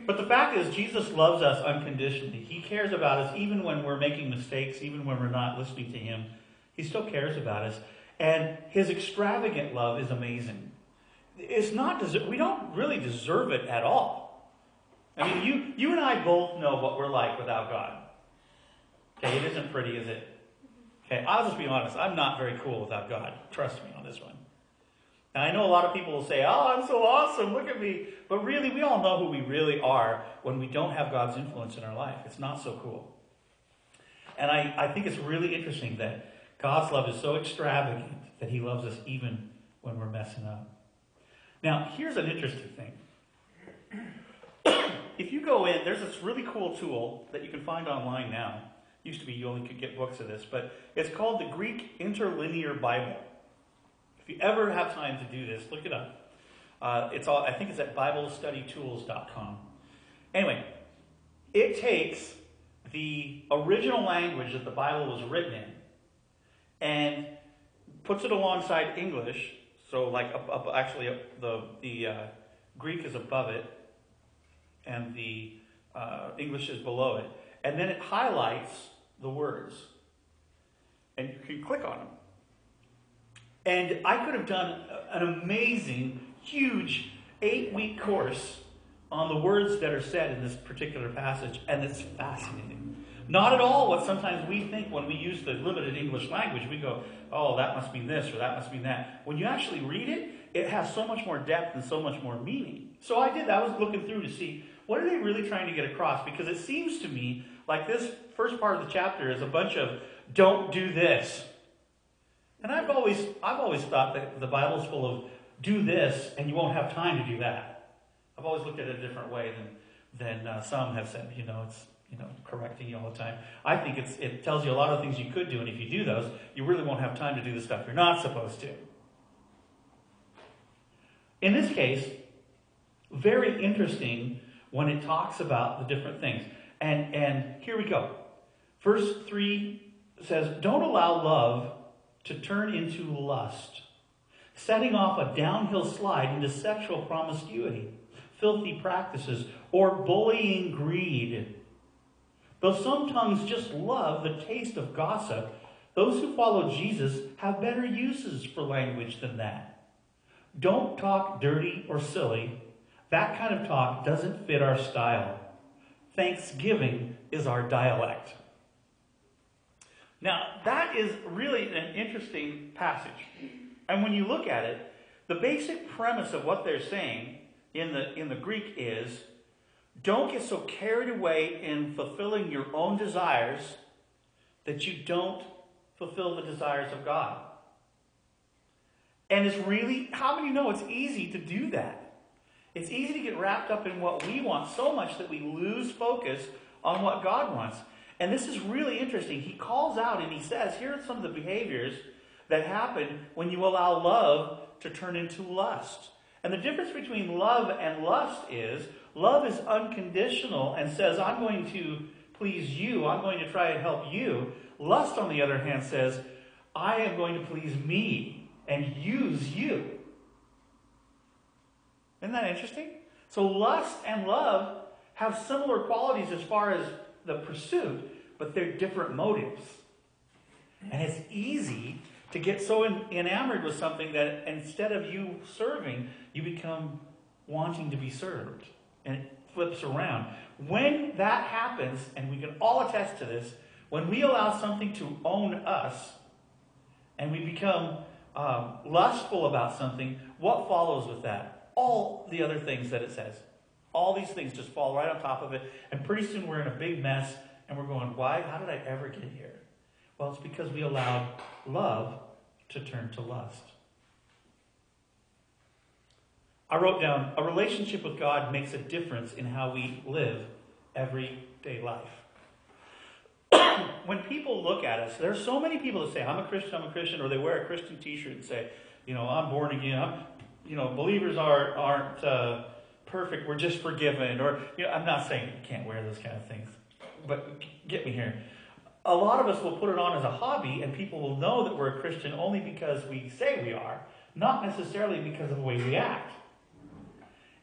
But the fact is, Jesus loves us unconditionally. He cares about us even when we're making mistakes, even when we're not listening to Him. He still cares about us. And His extravagant love is amazing. It's not, deser- we don't really deserve it at all. I mean, you, you and I both know what we're like without God. Okay, it isn't pretty, is it? Okay, I'll just be honest. I'm not very cool without God. Trust me on this one. And I know a lot of people will say, oh, I'm so awesome, look at me. But really, we all know who we really are when we don't have God's influence in our life. It's not so cool. And I, I think it's really interesting that God's love is so extravagant that He loves us even when we're messing up. Now, here's an interesting thing. if you go in, there's this really cool tool that you can find online now. Used to be you only could get books of this, but it's called the Greek Interlinear Bible. If you ever have time to do this, look it up. Uh, it's all I think it's at BibleStudyTools.com. Anyway, it takes the original language that the Bible was written in and puts it alongside English. So, like, up, up, actually, up the the uh, Greek is above it, and the uh, English is below it, and then it highlights the words, and you can click on them. And I could have done an amazing, huge eight-week course on the words that are said in this particular passage, and it's fascinating. Not at all what sometimes we think when we use the limited English language. We go, oh, that must mean this or that must mean that. When you actually read it, it has so much more depth and so much more meaning. So I did that. I was looking through to see what are they really trying to get across? Because it seems to me like this first part of the chapter is a bunch of don't do this. And I've always I've always thought that the Bible's full of do this and you won't have time to do that. I've always looked at it a different way than than uh, some have said. You know, it's you know correcting you all the time. I think it's it tells you a lot of things you could do, and if you do those, you really won't have time to do the stuff you're not supposed to. In this case, very interesting when it talks about the different things. And and here we go. Verse 3 says, "Don't allow love to turn into lust, setting off a downhill slide into sexual promiscuity, filthy practices, or bullying greed. Though some tongues just love the taste of gossip, those who follow Jesus have better uses for language than that. Don't talk dirty or silly. That kind of talk doesn't fit our style. Thanksgiving is our dialect. Now, that is really an interesting passage. And when you look at it, the basic premise of what they're saying in the, in the Greek is don't get so carried away in fulfilling your own desires that you don't fulfill the desires of God. And it's really, how many know it's easy to do that? It's easy to get wrapped up in what we want so much that we lose focus on what God wants. And this is really interesting. He calls out and he says, here are some of the behaviors that happen when you allow love to turn into lust. And the difference between love and lust is love is unconditional and says, I'm going to please you, I'm going to try and help you. Lust, on the other hand, says, I am going to please me and use you. Isn't that interesting? So, lust and love have similar qualities as far as the pursuit, but they're different motives. And it's easy to get so enamored with something that instead of you serving, you become wanting to be served. And it flips around. When that happens, and we can all attest to this, when we allow something to own us and we become um, lustful about something, what follows with that? All the other things that it says. All these things just fall right on top of it, and pretty soon we're in a big mess, and we're going, why? How did I ever get here? Well, it's because we allowed love to turn to lust. I wrote down a relationship with God makes a difference in how we live everyday life. when people look at us, there are so many people that say, I'm a Christian, I'm a Christian, or they wear a Christian t shirt and say, you know, I'm born again. I'm, you know, believers are, aren't uh, perfect, we're just forgiven. Or, you know, I'm not saying you can't wear those kind of things, but get me here. A lot of us will put it on as a hobby, and people will know that we're a Christian only because we say we are, not necessarily because of the way we act.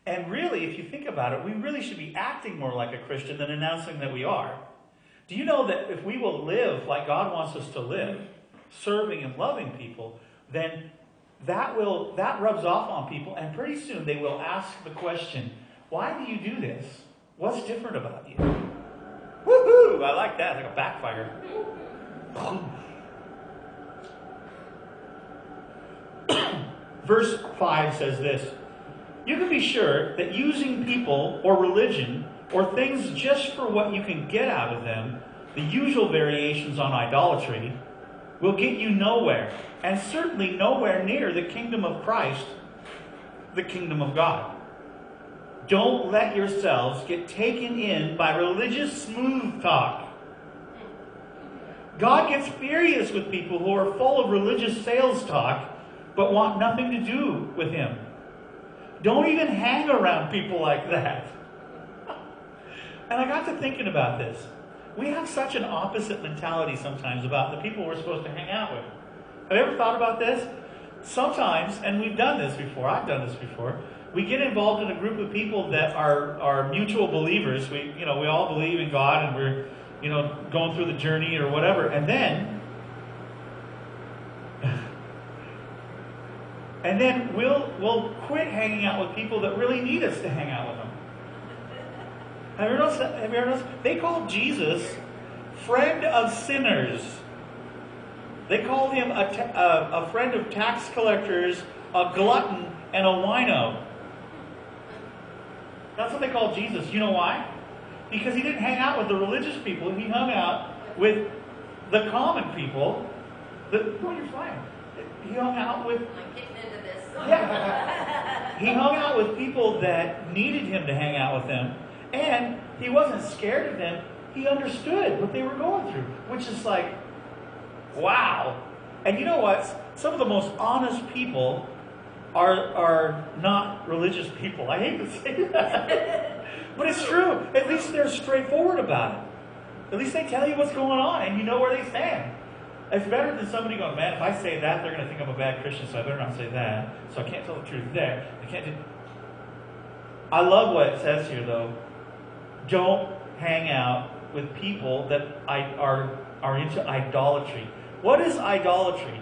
And really, if you think about it, we really should be acting more like a Christian than announcing that we are. Do you know that if we will live like God wants us to live, serving and loving people, then that will that rubs off on people, and pretty soon they will ask the question, "Why do you do this? What's different about you?" Woohoo! I like that. it's Like a backfire. Verse 5 says this You can be sure that using people or religion or things just for what you can get out of them, the usual variations on idolatry, will get you nowhere, and certainly nowhere near the kingdom of Christ, the kingdom of God. Don't let yourselves get taken in by religious smooth talk. God gets furious with people who are full of religious sales talk but want nothing to do with Him. Don't even hang around people like that. And I got to thinking about this. We have such an opposite mentality sometimes about the people we're supposed to hang out with. Have you ever thought about this? Sometimes, and we've done this before, I've done this before, we get involved in a group of people that are, are mutual believers. We, you know, we all believe in God and we're, you know, going through the journey or whatever. And then, and then we'll, we'll quit hanging out with people that really need us to hang out with them. Have you ever noticed? Have you ever noticed? They called Jesus friend of sinners. They called him a, ta- a, a friend of tax collectors, a glutton, and a wino. That's what they called Jesus. You know why? Because he didn't hang out with the religious people. He hung out with the common people. The, oh, you're fine. He hung out with I'm getting into this. yeah. He hung out with people that needed him to hang out with them, and he wasn't scared of them. He understood what they were going through, which is like, wow. And you know what? Some of the most honest people are are not religious people. I hate to say that, but it's true. At least they're straightforward about it. At least they tell you what's going on, and you know where they stand. It's better than somebody going, man, if I say that, they're going to think I'm a bad Christian, so I better not say that. So I can't tell the truth there. I can't do. I love what it says here, though. Don't hang out with people that are are into idolatry. What is idolatry?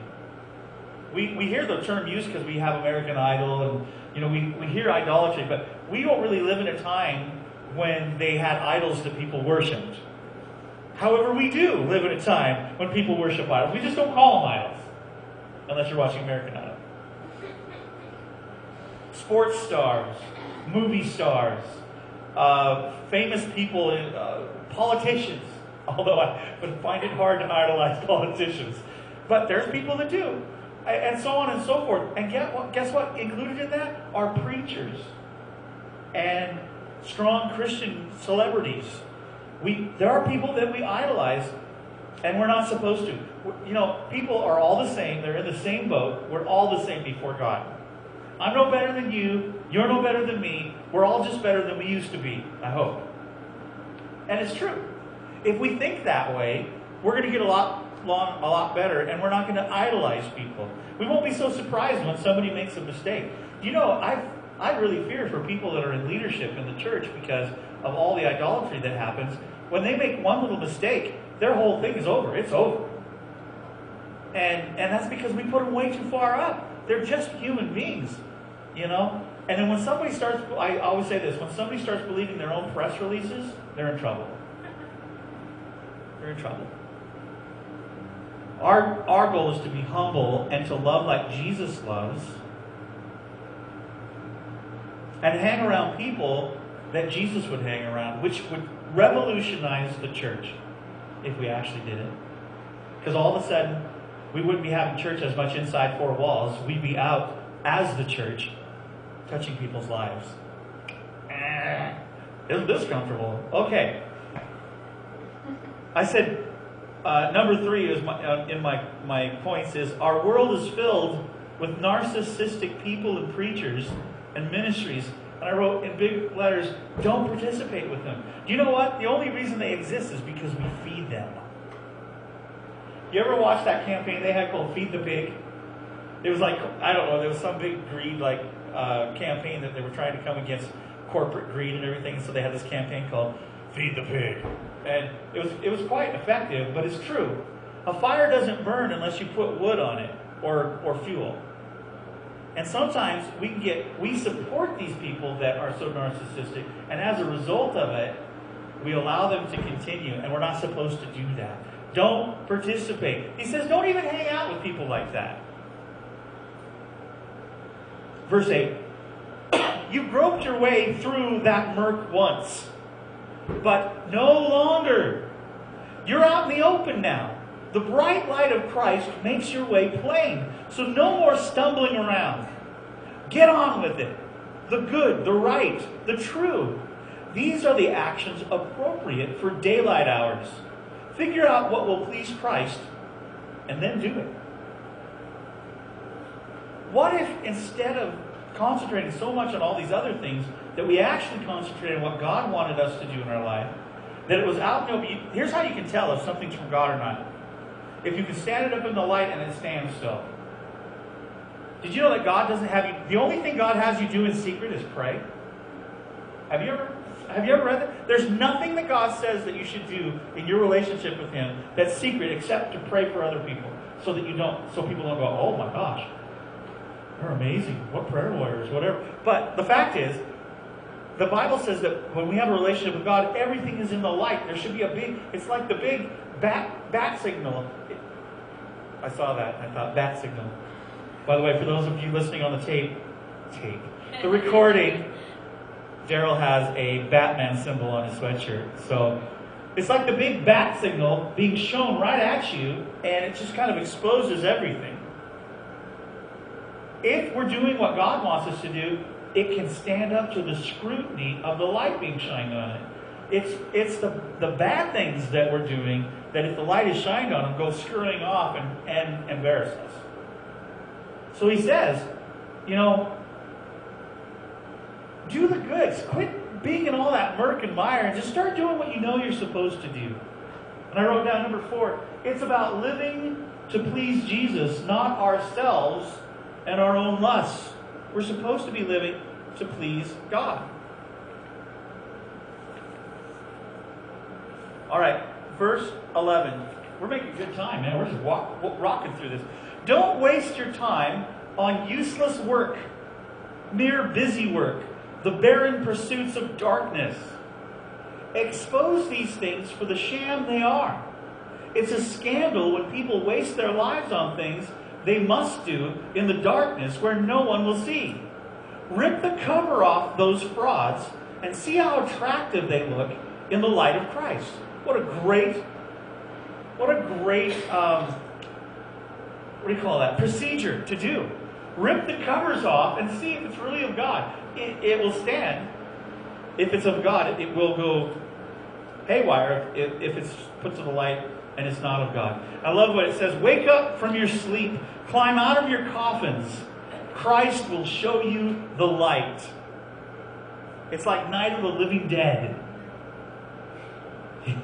We, we hear the term used because we have American Idol and you know we, we hear idolatry, but we don't really live in a time when they had idols that people worshipped. However, we do live in a time when people worship idols. We just don't call them idols. Unless you're watching American Idol. Sports stars, movie stars, uh, famous people, uh, politicians. Although I would find it hard to idolize politicians. But there's people that do. And so on and so forth. And? Guess what? Included in that are preachers and strong Christian celebrities. We, there are people that we idolize, and we're not supposed to. You know, people are all the same. They're in the same boat. We're all the same before God. I'm no better than you. You're no better than me. We're all just better than we used to be, I hope. And it's true. If we think that way, we're going to get a lot long, a lot better, and we're not going to idolize people. We won't be so surprised when somebody makes a mistake. You know, I I really fear for people that are in leadership in the church because of all the idolatry that happens. When they make one little mistake, their whole thing is over. It's over. And and that's because we put them way too far up. They're just human beings, you know. And then when somebody starts, I always say this: when somebody starts believing their own press releases, they're in trouble. They're in trouble. Our, our goal is to be humble and to love like Jesus loves and hang around people that Jesus would hang around, which would revolutionize the church if we actually did it. Because all of a sudden, we wouldn't be having church as much inside four walls. We'd be out as the church, touching people's lives. Eh, Isn't this comfortable? Okay. I said uh, number three is my, uh, in my, my points is our world is filled with narcissistic people and preachers and ministries. And I wrote in big letters, don't participate with them. Do you know what? The only reason they exist is because we feed them. You ever watch that campaign they had called Feed the Pig? It was like, I don't know, there was some big greed like uh, campaign that they were trying to come against corporate greed and everything. So they had this campaign called Feed the Pig. And it was, it was quite effective, but it's true. A fire doesn't burn unless you put wood on it or, or fuel. And sometimes we can get, we support these people that are so narcissistic, and as a result of it, we allow them to continue, and we're not supposed to do that. Don't participate. He says, don't even hang out with people like that. Verse 8 You groped your way through that murk once, but no longer. You're out in the open now. The bright light of Christ makes your way plain. So no more stumbling around. Get on with it. the good, the right, the true. These are the actions appropriate for daylight hours. Figure out what will please Christ and then do it. What if instead of concentrating so much on all these other things that we actually concentrated on what God wanted us to do in our life? That it was out in the. Here's how you can tell if something's from God or not. If you can stand it up in the light and it stands still. Did you know that God doesn't have you? The only thing God has you do in secret is pray. Have you ever have you ever read that? There's nothing that God says that you should do in your relationship with Him that's secret except to pray for other people, so that you don't, so people don't go, "Oh my gosh, they're amazing. What prayer warriors, whatever." But the fact is, the Bible says that when we have a relationship with God, everything is in the light. There should be a big. It's like the big bat bat signal. I saw that. I thought bat signal. By the way, for those of you listening on the tape, tape, the recording, Daryl has a Batman symbol on his sweatshirt. So it's like the big bat signal being shown right at you, and it just kind of exposes everything. If we're doing what God wants us to do, it can stand up to the scrutiny of the light being shined on it. It's, it's the, the bad things that we're doing that if the light is shined on them, go screwing off and, and embarrass us. So he says, you know, do the goods. Quit being in all that murk and mire and just start doing what you know you're supposed to do. And I wrote down number four it's about living to please Jesus, not ourselves and our own lusts. We're supposed to be living to please God. All right, verse 11. We're making good time, man. We're just walk, wa- rocking through this. Don't waste your time on useless work, mere busy work, the barren pursuits of darkness. Expose these things for the sham they are. It's a scandal when people waste their lives on things they must do in the darkness where no one will see. Rip the cover off those frauds and see how attractive they look in the light of Christ. What a great, what a great, um, what do you call that? Procedure to do. Rip the covers off and see if it's really of God. It, it will stand. If it's of God, it, it will go haywire if, if it's put to the light and it's not of God. I love what it says Wake up from your sleep, climb out of your coffins. Christ will show you the light. It's like Night of the Living Dead.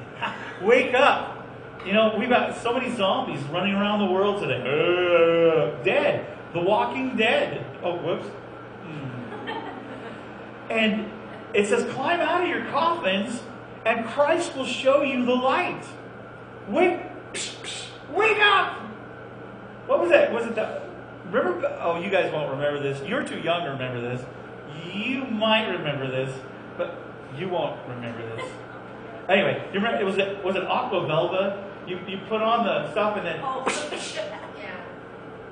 Wake up. You know, we've got so many zombies running around the world today. Uh, dead. The Walking Dead. Oh, whoops. Hmm. And it says, climb out of your coffins, and Christ will show you the light. Wake, psh, psh, wake up! What was that? Was it the? Remember? Oh, you guys won't remember this. You're too young to remember this. You might remember this, but you won't remember this. Anyway, you remember? It was it was it Aqua Velva? You you put on the stuff and then yeah.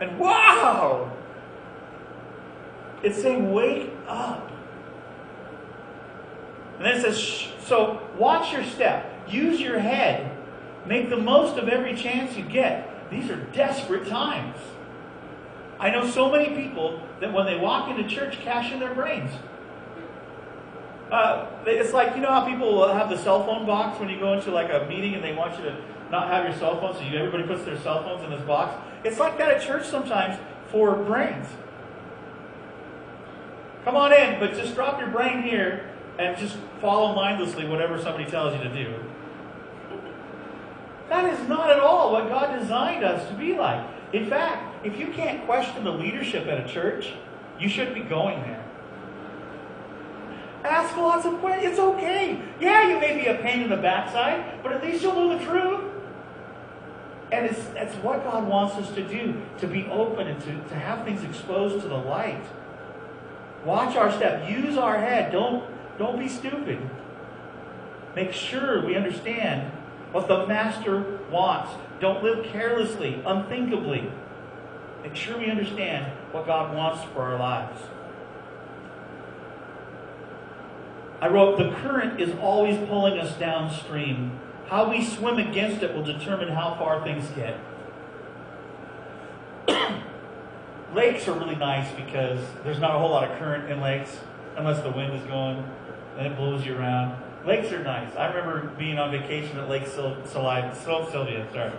and wow! It's saying wake up. And then it says, Shh. so watch your step. Use your head. Make the most of every chance you get. These are desperate times. I know so many people that when they walk into church, cash in their brains. Uh, it's like, you know how people have the cell phone box when you go into like a meeting and they want you to not have your cell phone, so you, everybody puts their cell phones in this box? It's like that at church sometimes for brains. Come on in, but just drop your brain here and just follow mindlessly whatever somebody tells you to do. That is not at all what God designed us to be like. In fact, if you can't question the leadership at a church, you shouldn't be going there. Ask lots of questions. It's okay. Yeah, you may be a pain in the backside, but at least you'll know the truth. And it's, that's what God wants us to do to be open and to, to have things exposed to the light. Watch our step. Use our head. Don't, don't be stupid. Make sure we understand what the Master wants. Don't live carelessly, unthinkably. Make sure we understand what God wants for our lives. I wrote, The current is always pulling us downstream. How we swim against it will determine how far things get. lakes are really nice because there's not a whole lot of current in lakes. unless the wind is going, and it blows you around. Lakes are nice. I remember being on vacation at Lake Sil- Sil- Sylvia, sorry.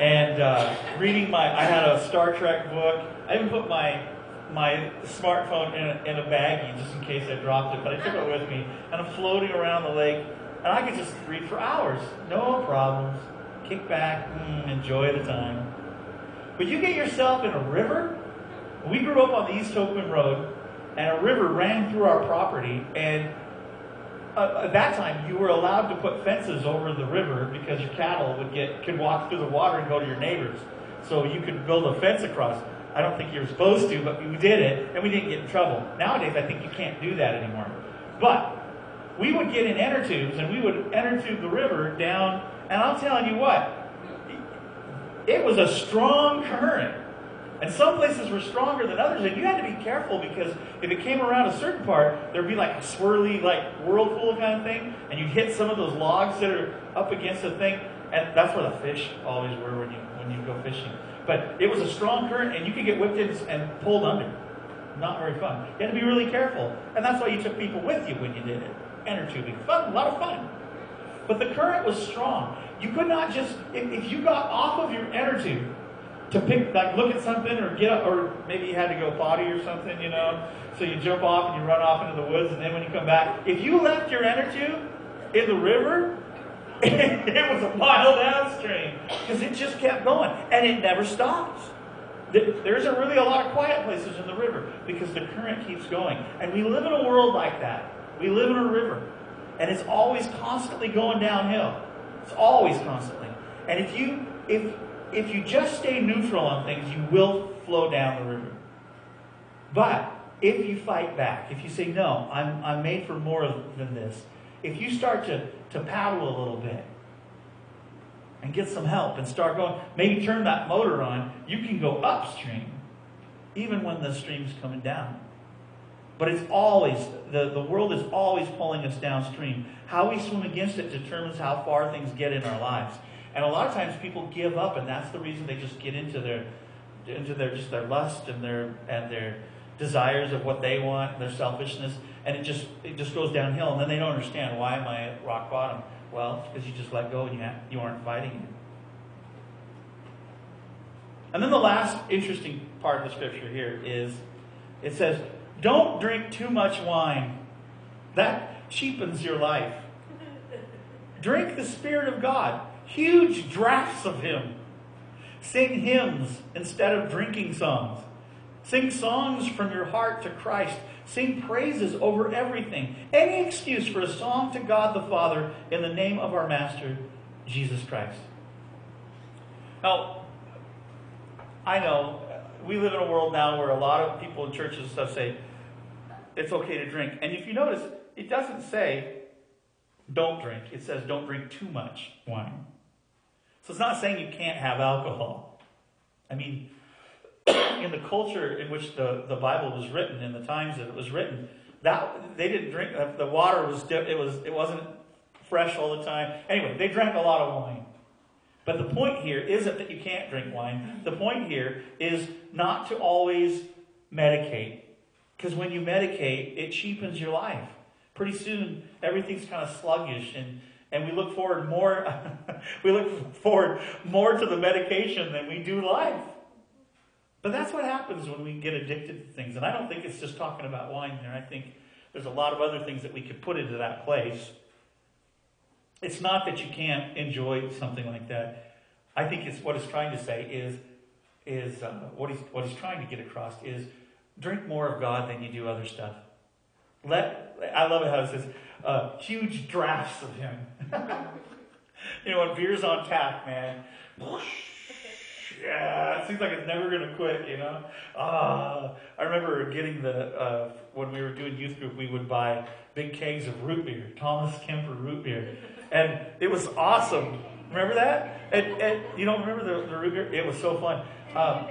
And uh, reading my, I had a Star Trek book. I even put my my smartphone in a, in a baggie just in case I dropped it, but I took it with me. And I'm floating around the lake, and I could just read for hours, no problems. Kick back, mm, enjoy the time. But you get yourself in a river. We grew up on the East Oakland Road, and a river ran through our property. And uh, at that time, you were allowed to put fences over the river because your cattle would get could walk through the water and go to your neighbors. So you could build a fence across. I don't think you were supposed to, but we did it, and we didn't get in trouble. Nowadays, I think you can't do that anymore. But we would get in inner tubes, and we would enter tube the river down. And I'm telling you what, it was a strong current. And some places were stronger than others, and you had to be careful because if it came around a certain part, there'd be like a swirly, like whirlpool kind of thing, and you'd hit some of those logs that are up against the thing, and that's where the fish always were when you when you go fishing. But it was a strong current, and you could get whipped in and pulled under. Not very fun. You had to be really careful, and that's why you took people with you when you did it. Inner tubing, fun, a lot of fun. But the current was strong. You could not just if, if you got off of your inner tube to pick like look at something or get up or maybe you had to go potty or something, you know. So you jump off and you run off into the woods and then when you come back, if you left your tube in the river, it was a mile downstream because it just kept going and it never stops. There isn't really a lot of quiet places in the river because the current keeps going. And we live in a world like that. We live in a river and it's always constantly going downhill. It's always constantly. And if you if if you just stay neutral on things, you will flow down the river. But if you fight back, if you say, no, I'm, I'm made for more than this, if you start to, to paddle a little bit and get some help and start going, maybe turn that motor on, you can go upstream even when the stream's coming down. But it's always, the, the world is always pulling us downstream. How we swim against it determines how far things get in our lives. And a lot of times people give up, and that's the reason they just get into their, into their just their lust and their and their desires of what they want, their selfishness, and it just it just goes downhill. And then they don't understand why am I at rock bottom? Well, it's because you just let go and you ha- you aren't fighting it. And then the last interesting part of the scripture here is it says, Don't drink too much wine. That cheapens your life. Drink the Spirit of God, huge draughts of Him. Sing hymns instead of drinking songs. Sing songs from your heart to Christ. Sing praises over everything. Any excuse for a song to God the Father in the name of our Master, Jesus Christ. Now, I know we live in a world now where a lot of people in churches and stuff say it's okay to drink. And if you notice, it doesn't say don't drink, it says don't drink too much wine. So it's not saying you can't have alcohol. I mean, in the culture in which the, the Bible was written, in the times that it was written, that they didn't drink. uh, The water was it was it wasn't fresh all the time. Anyway, they drank a lot of wine. But the point here isn't that you can't drink wine. The point here is not to always medicate, because when you medicate, it cheapens your life. Pretty soon, everything's kind of sluggish and and we look forward more we look forward more to the medication than we do life. But that's what happens when we get addicted to things. And i don't think it's just talking about wine there i think there's a lot of other things that we could put into that place. It's not that you can't enjoy something like that. I think it's what it's trying to say is is uh, what he's what he's trying to get across is drink more of god than you do other stuff let i love it how it says uh, huge drafts of him. you know, when beer's on tap, man. Yeah, it seems like it's never going to quit, you know? Uh, I remember getting the, uh, when we were doing youth group, we would buy big kegs of root beer, Thomas Kemper root beer. And it was awesome. Remember that? And, and you don't remember the, the root beer? It was so fun. Um,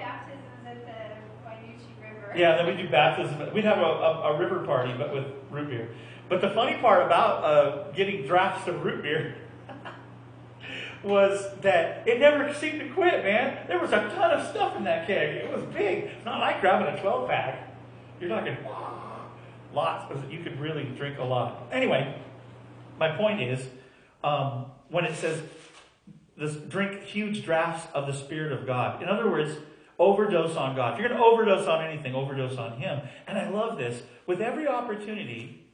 yeah, then we do baptism. We'd have a, a, a river party, but with root beer. But the funny part about uh, getting drafts of root beer was that it never seemed to quit, man. There was a ton of stuff in that keg. It was big. It's not like grabbing a 12 pack. You're talking, Lots. You could really drink a lot. Anyway, my point is, um, when it says this drink huge drafts of the Spirit of God. In other words, overdose on God. If you're going to overdose on anything, overdose on Him. And I love this. With every opportunity,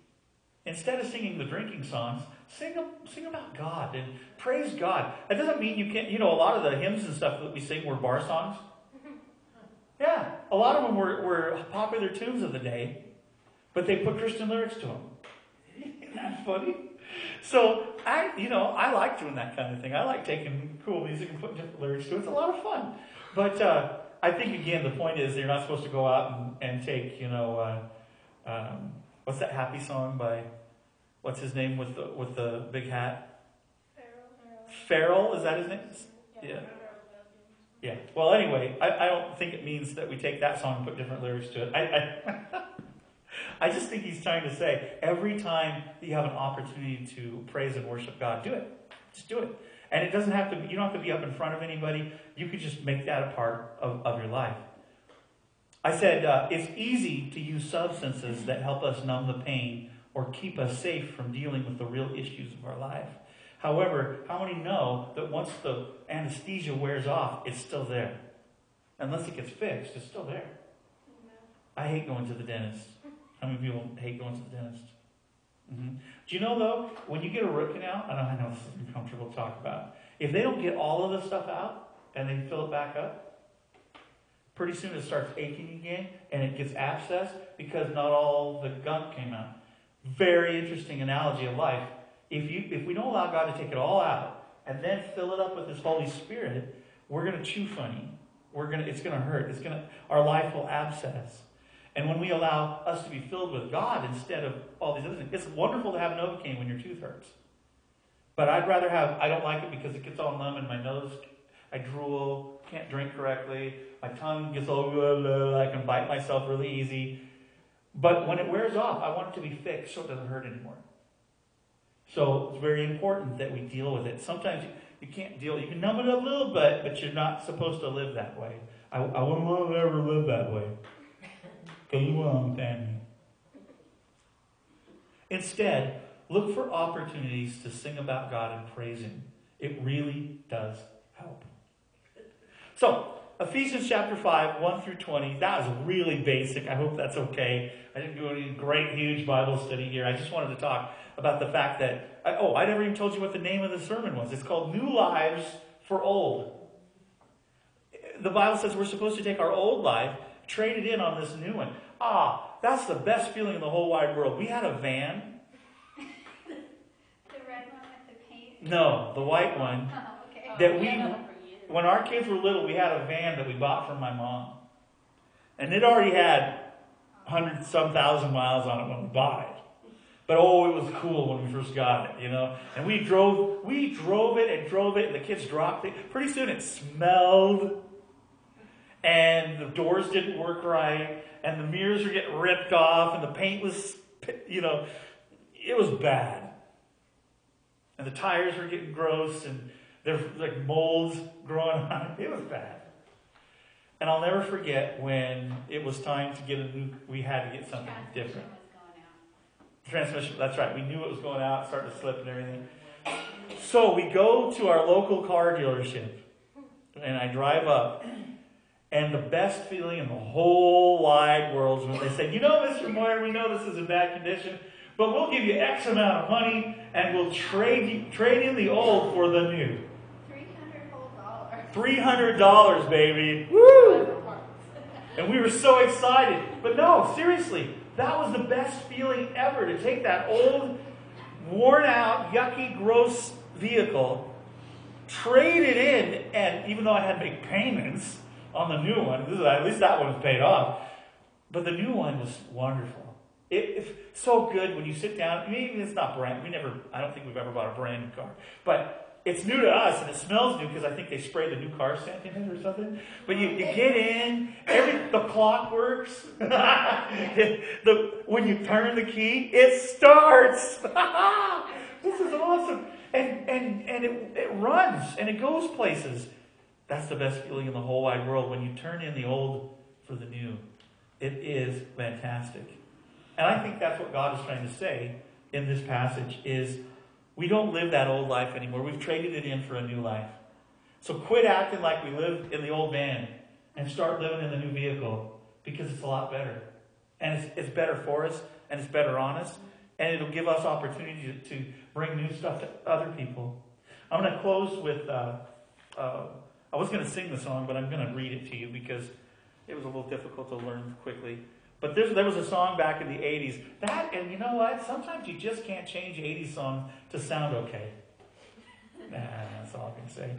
instead of singing the drinking songs, sing sing about God and praise God. That doesn't mean you can't. You know, a lot of the hymns and stuff that we sing were bar songs. Yeah, a lot of them were, were popular tunes of the day, but they put Christian lyrics to them. Isn't that funny? So I, you know, I like doing that kind of thing. I like taking cool music and putting different lyrics to it. It's a lot of fun. But uh, I think again, the point is you're not supposed to go out and, and take, you know, uh, um, what's that happy song by, what's his name with the with the big hat? Pharrell. Is that his name? Yeah. Yeah. Well, anyway, I, I don't think it means that we take that song and put different lyrics to it. I, I, I just think he's trying to say every time you have an opportunity to praise and worship God, do it. Just do it. And it doesn't have to be, you don't have to be up in front of anybody. You could just make that a part of, of your life. I said uh, it's easy to use substances that help us numb the pain or keep us safe from dealing with the real issues of our life. However, how many know that once the anesthesia wears off, it's still there? Unless it gets fixed, it's still there. I hate going to the dentist. How many people hate going to the dentist? Hmm Do you know though, when you get a root canal, and I know this is uncomfortable to talk about, if they don't get all of the stuff out and they fill it back up, pretty soon it starts aching again and it gets abscessed because not all the gunk came out. Very interesting analogy of life. If you if we don't allow God to take it all out and then fill it up with His Holy Spirit, we're to chew funny. We're to it's to hurt. It's to our life will abscess. And when we allow us to be filled with God instead of all these other things, it's wonderful to have Novocaine when your tooth hurts. But I'd rather have, I don't like it because it gets all numb in my nose. I drool, can't drink correctly. My tongue gets all, blah, blah, I can bite myself really easy. But when it wears off, I want it to be fixed so it doesn't hurt anymore. So it's very important that we deal with it. Sometimes you, you can't deal, you can numb it up a little bit, but you're not supposed to live that way. I, I wouldn't want to ever live that way. Instead, look for opportunities to sing about God and praise Him. It really does help. So, Ephesians chapter 5, 1 through 20, that was really basic. I hope that's okay. I didn't do any great, huge Bible study here. I just wanted to talk about the fact that, oh, I never even told you what the name of the sermon was. It's called New Lives for Old. The Bible says we're supposed to take our old life, trade it in on this new one. Ah, that's the best feeling in the whole wide world. We had a van. The red one with the paint? No, the white one. Oh, okay. that we, when our kids were little, we had a van that we bought from my mom. And it already had hundred some thousand miles on it when we bought it. But oh, it was cool when we first got it, you know. And we drove, we drove it and drove it, and the kids dropped it. Pretty soon, it smelled, and the doors didn't work right, and the mirrors were getting ripped off, and the paint was, you know, it was bad. And the tires were getting gross, and there's like molds growing on it. It was bad. And I'll never forget when it was time to get a new, we had to get something different. Transmission, that's right. We knew it was going out, starting to slip and everything. So we go to our local car dealership, and I drive up. And the best feeling in the whole wide world is when they say, You know, Mr. Moyer, we know this is in bad condition, but we'll give you X amount of money and we'll trade, you, trade in the old for the new. $300, baby. Woo! And we were so excited. But no, seriously, that was the best feeling ever to take that old, worn out, yucky, gross vehicle, trade it in, and even though I had to make payments on the new one, is, at least that one was paid off, but the new one was wonderful. It, it's so good when you sit down. Maybe it's not brand. We never. I don't think we've ever bought a brand new car, but it's new to us and it smells new because I think they spray the new car scent in it or something. But you, you get in, every the clock works. the when you turn the key, it starts. this is awesome, and and and it it runs and it goes places. That's the best feeling in the whole wide world when you turn in the old for the new. It is fantastic. And I think that's what God is trying to say in this passage is we don't live that old life anymore. We've traded it in for a new life. So quit acting like we live in the old man and start living in the new vehicle because it's a lot better. And it's, it's better for us and it's better on us. And it'll give us opportunity to, to bring new stuff to other people. I'm going to close with uh, uh, I was going to sing the song, but I'm going to read it to you because it was a little difficult to learn quickly. But there, there was a song back in the 80s. That, and you know what? Sometimes you just can't change 80s songs to sound okay. Nah, that's all I can say.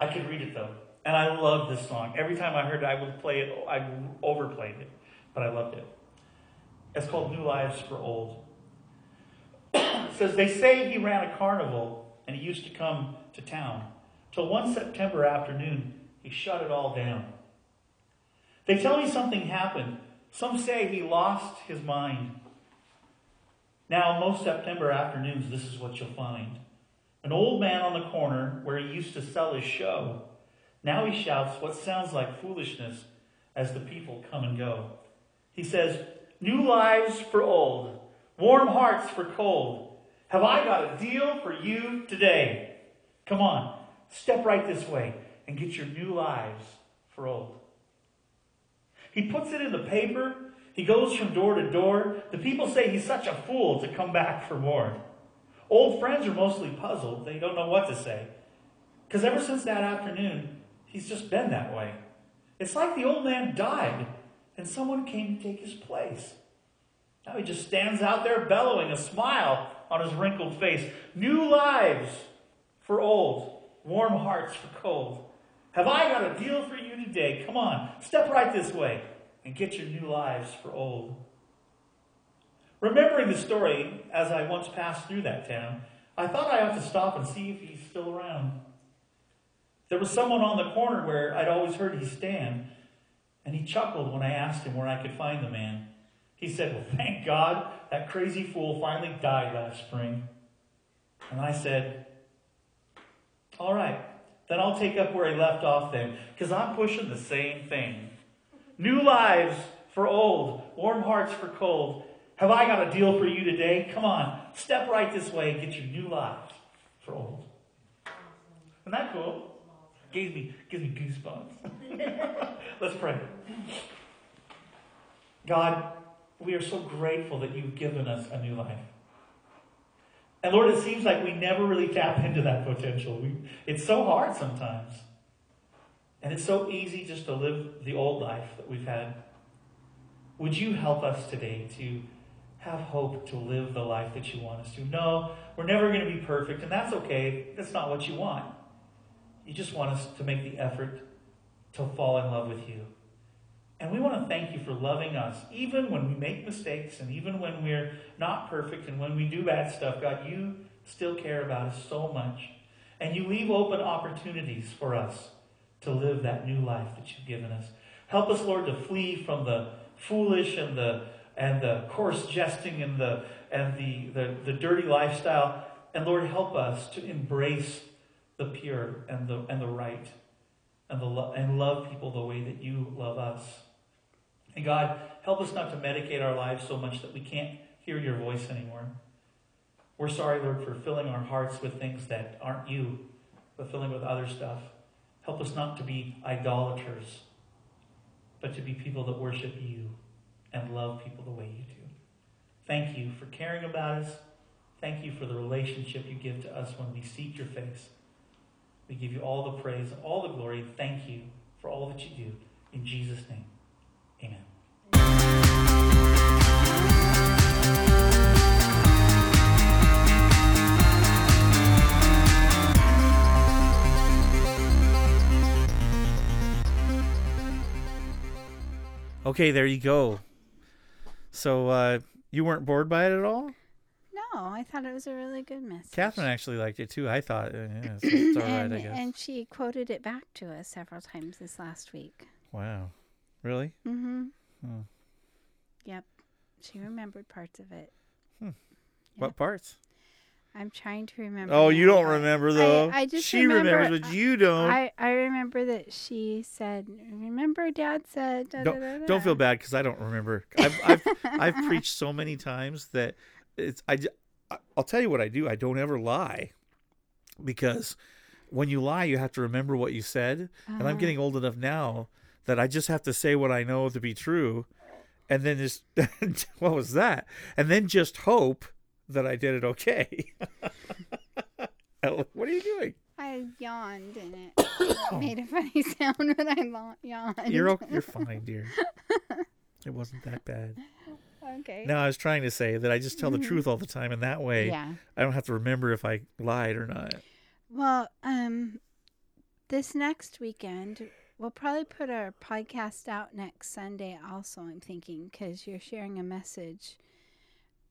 I could read it though. And I love this song. Every time I heard it, I would play it, I overplayed it, but I loved it. It's called New Lives for Old. it says, They say he ran a carnival and he used to come to town. Till one September afternoon, he shut it all down. They tell me something happened. Some say he lost his mind. Now, most September afternoons, this is what you'll find. An old man on the corner where he used to sell his show. Now he shouts what sounds like foolishness as the people come and go. He says, New lives for old, warm hearts for cold. Have I got a deal for you today? Come on, step right this way and get your new lives for old. He puts it in the paper. He goes from door to door. The people say he's such a fool to come back for more. Old friends are mostly puzzled. They don't know what to say. Because ever since that afternoon, he's just been that way. It's like the old man died and someone came to take his place. Now he just stands out there bellowing, a smile on his wrinkled face. New lives for old, warm hearts for cold. Have I got a deal for you today? Come on, step right this way and get your new lives for old. Remembering the story as I once passed through that town, I thought I ought to stop and see if he's still around. There was someone on the corner where I'd always heard he stand, and he chuckled when I asked him where I could find the man. He said, Well, thank God that crazy fool finally died last spring. And I said, All right, then I'll take up where he left off then, because I'm pushing the same thing. New lives for old, warm hearts for cold. Have I got a deal for you today? Come on, step right this way and get your new lives for old. Isn't that cool? Gives me, gives me goosebumps. Let's pray. God, we are so grateful that you've given us a new life. And Lord, it seems like we never really tap into that potential. We, it's so hard sometimes. And it's so easy just to live the old life that we've had. Would you help us today to have hope to live the life that you want us to? No, we're never going to be perfect, and that's okay. That's not what you want. You just want us to make the effort to fall in love with you. And we want to thank you for loving us, even when we make mistakes and even when we're not perfect and when we do bad stuff. God, you still care about us so much. And you leave open opportunities for us to live that new life that you've given us. Help us, Lord, to flee from the foolish and the and the coarse jesting and the and the, the, the dirty lifestyle. And Lord, help us to embrace the pure and the and the right and the and love people the way that you love us. And God, help us not to medicate our lives so much that we can't hear your voice anymore. We're sorry, Lord, for filling our hearts with things that aren't you, but filling with other stuff. Help us not to be idolaters, but to be people that worship you and love people the way you do. Thank you for caring about us. Thank you for the relationship you give to us when we seek your face. We give you all the praise, all the glory. Thank you for all that you do. In Jesus' name, Okay, there you go. So uh, you weren't bored by it at all? No, I thought it was a really good message. Catherine actually liked it too. I thought uh, yeah, it's, it's all right, and, I guess. and she quoted it back to us several times this last week. Wow, really? Mm-hmm. Hmm. Yep. She remembered parts of it. What parts? I'm trying to remember. Oh, you don't remember though. I, I just she remember, remembers, but you don't. I, I remember that she said, "Remember, Dad said." Da, da, da, don't da." don't feel bad because I don't remember. I've I've, I've preached so many times that it's I. I'll tell you what I do. I don't ever lie because when you lie, you have to remember what you said. And I'm Uh-huh. getting old enough now that I just have to say what I know to be true, and then just what was that? And then just hope that I did it okay. What are you doing? I yawned and it made a funny sound when I yawned. You're you're fine, dear. It wasn't that bad. Okay. No, I was trying to say that I just tell the truth all the time, and that way, Yeah. I don't have to remember if I lied or not. Well, um, this next weekend, we'll probably put our podcast out next Sunday. Also, I'm thinking because you're sharing a message,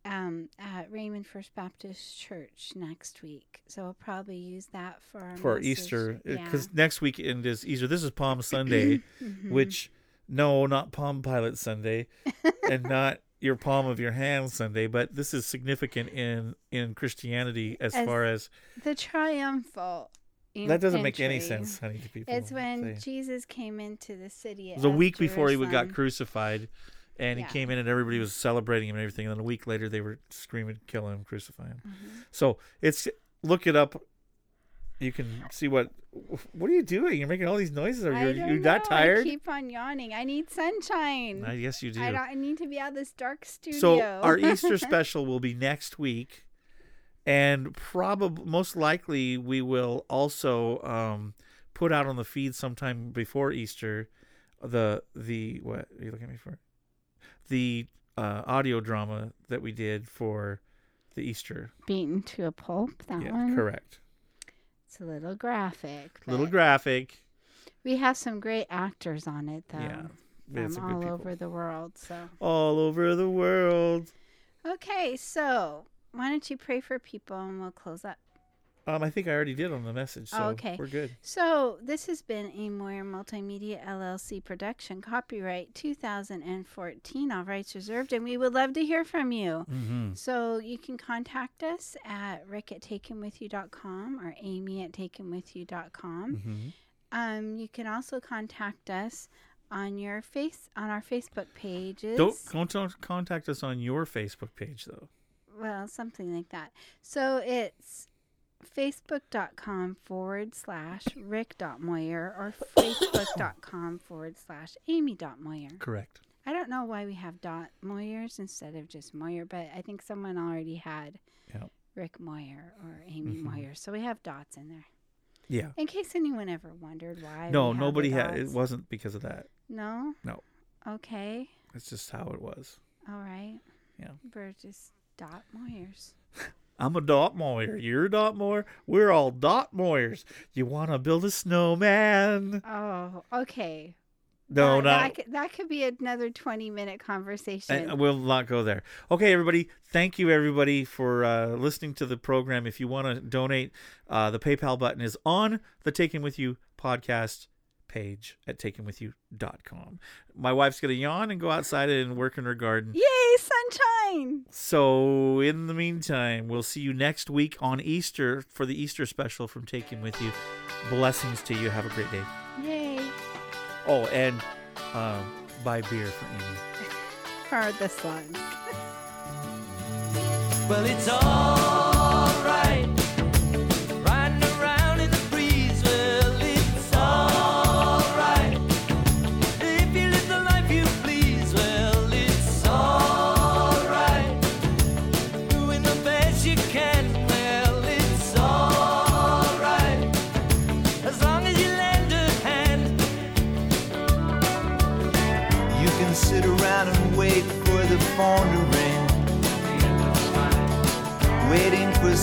um, at Raymond First Baptist Church next week. So we'll probably use that for our for message. Easter Yeah. because next weekend is Easter. This is Palm Sunday, Mhm. which no, not Palm Pilot Sunday, and not your palm of your hand Sunday, but this is significant in in Christianity as, As far as the triumphal. That doesn't make any sense, honey, to people It's when say. Jesus came into the city. it was a week before he got crucified, and Yeah. he came in and everybody was celebrating him and everything. And then a week later, they were screaming, "Kill him! Crucify him!" Mm-hmm. So it's look it up. You can see what. What are you doing? You're making all these noises. Are you you not tired? I keep on yawning. I need sunshine. I guess you do. I, don't, I need to be out of this dark studio. So our Easter special will be next week, and probably most likely we will also um, put out on the feed sometime before Easter the the what are you looking at me for? The uh, audio drama that we did for the Easter. Beaten to a pulp. That yeah, one. correct. It's a little graphic. Little graphic. We have some great actors on it, though. Yeah, From all people. over the world. So All over the world. okay, so why don't you pray for people and we'll close up. Um, I think I already did on the message, so Oh, okay. we're good. So this has been a Moyer Multimedia LLC production, copyright 2014, all rights reserved, and we would love to hear from you. Mhm. So you can contact us at rick at takenwithyou.com or amy at takenwithyou.com. Mhm. Um, you can also contact us on your face on our Facebook pages. Don't don't contact us on your Facebook page though. Well, something like that. So it's facebook.com forward slash rick.moyer or facebook.com forward slash amy.moyer. Correct. I don't know why we have dot Moyers instead of just Moyer, but I think someone already had Yep. Rick Moyer or Amy Mhm. Moyer. So we have dots in there. Yeah. In case anyone ever wondered why. No, nobody had. It wasn't because of that. No? No, Okay. it's just how it was. All right. Yeah. We're just dot Moyers. I'm a dot moyer. You're a dot moyer. We're all dot moyers. You want to build a snowman? Oh, okay. No, that, not. that, could, that could be another 20 minute conversation. I, we'll not go there. Okay, everybody. Thank you, everybody, for uh, listening to the program. If you want to donate, uh, the PayPal button is on the Taken With You podcast page at takenwithyou.com. My wife's going to yawn and go outside and work in her garden. Yay, sunshine! So, in the meantime, we'll see you next week on Easter for the Easter special from Taken With You. Blessings to you. Have a great day. Yay. Oh, and um, buy beer for Amy. For the sun. Well, it's alright.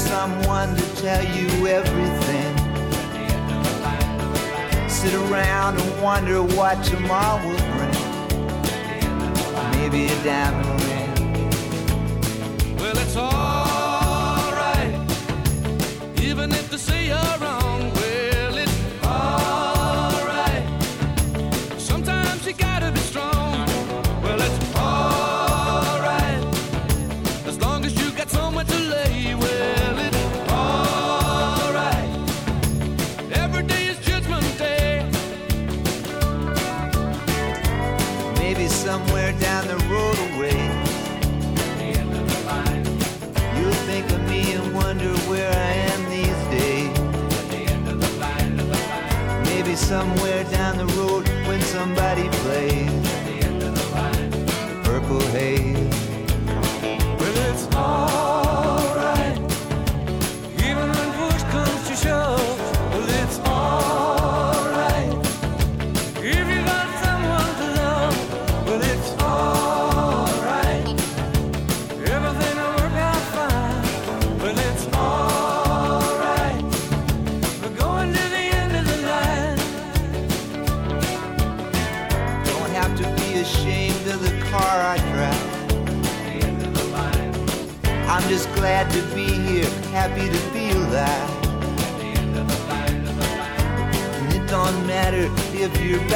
Someone to tell you everything. Sit around and wonder what tomorrow will bring. Maybe a diamond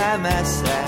by my.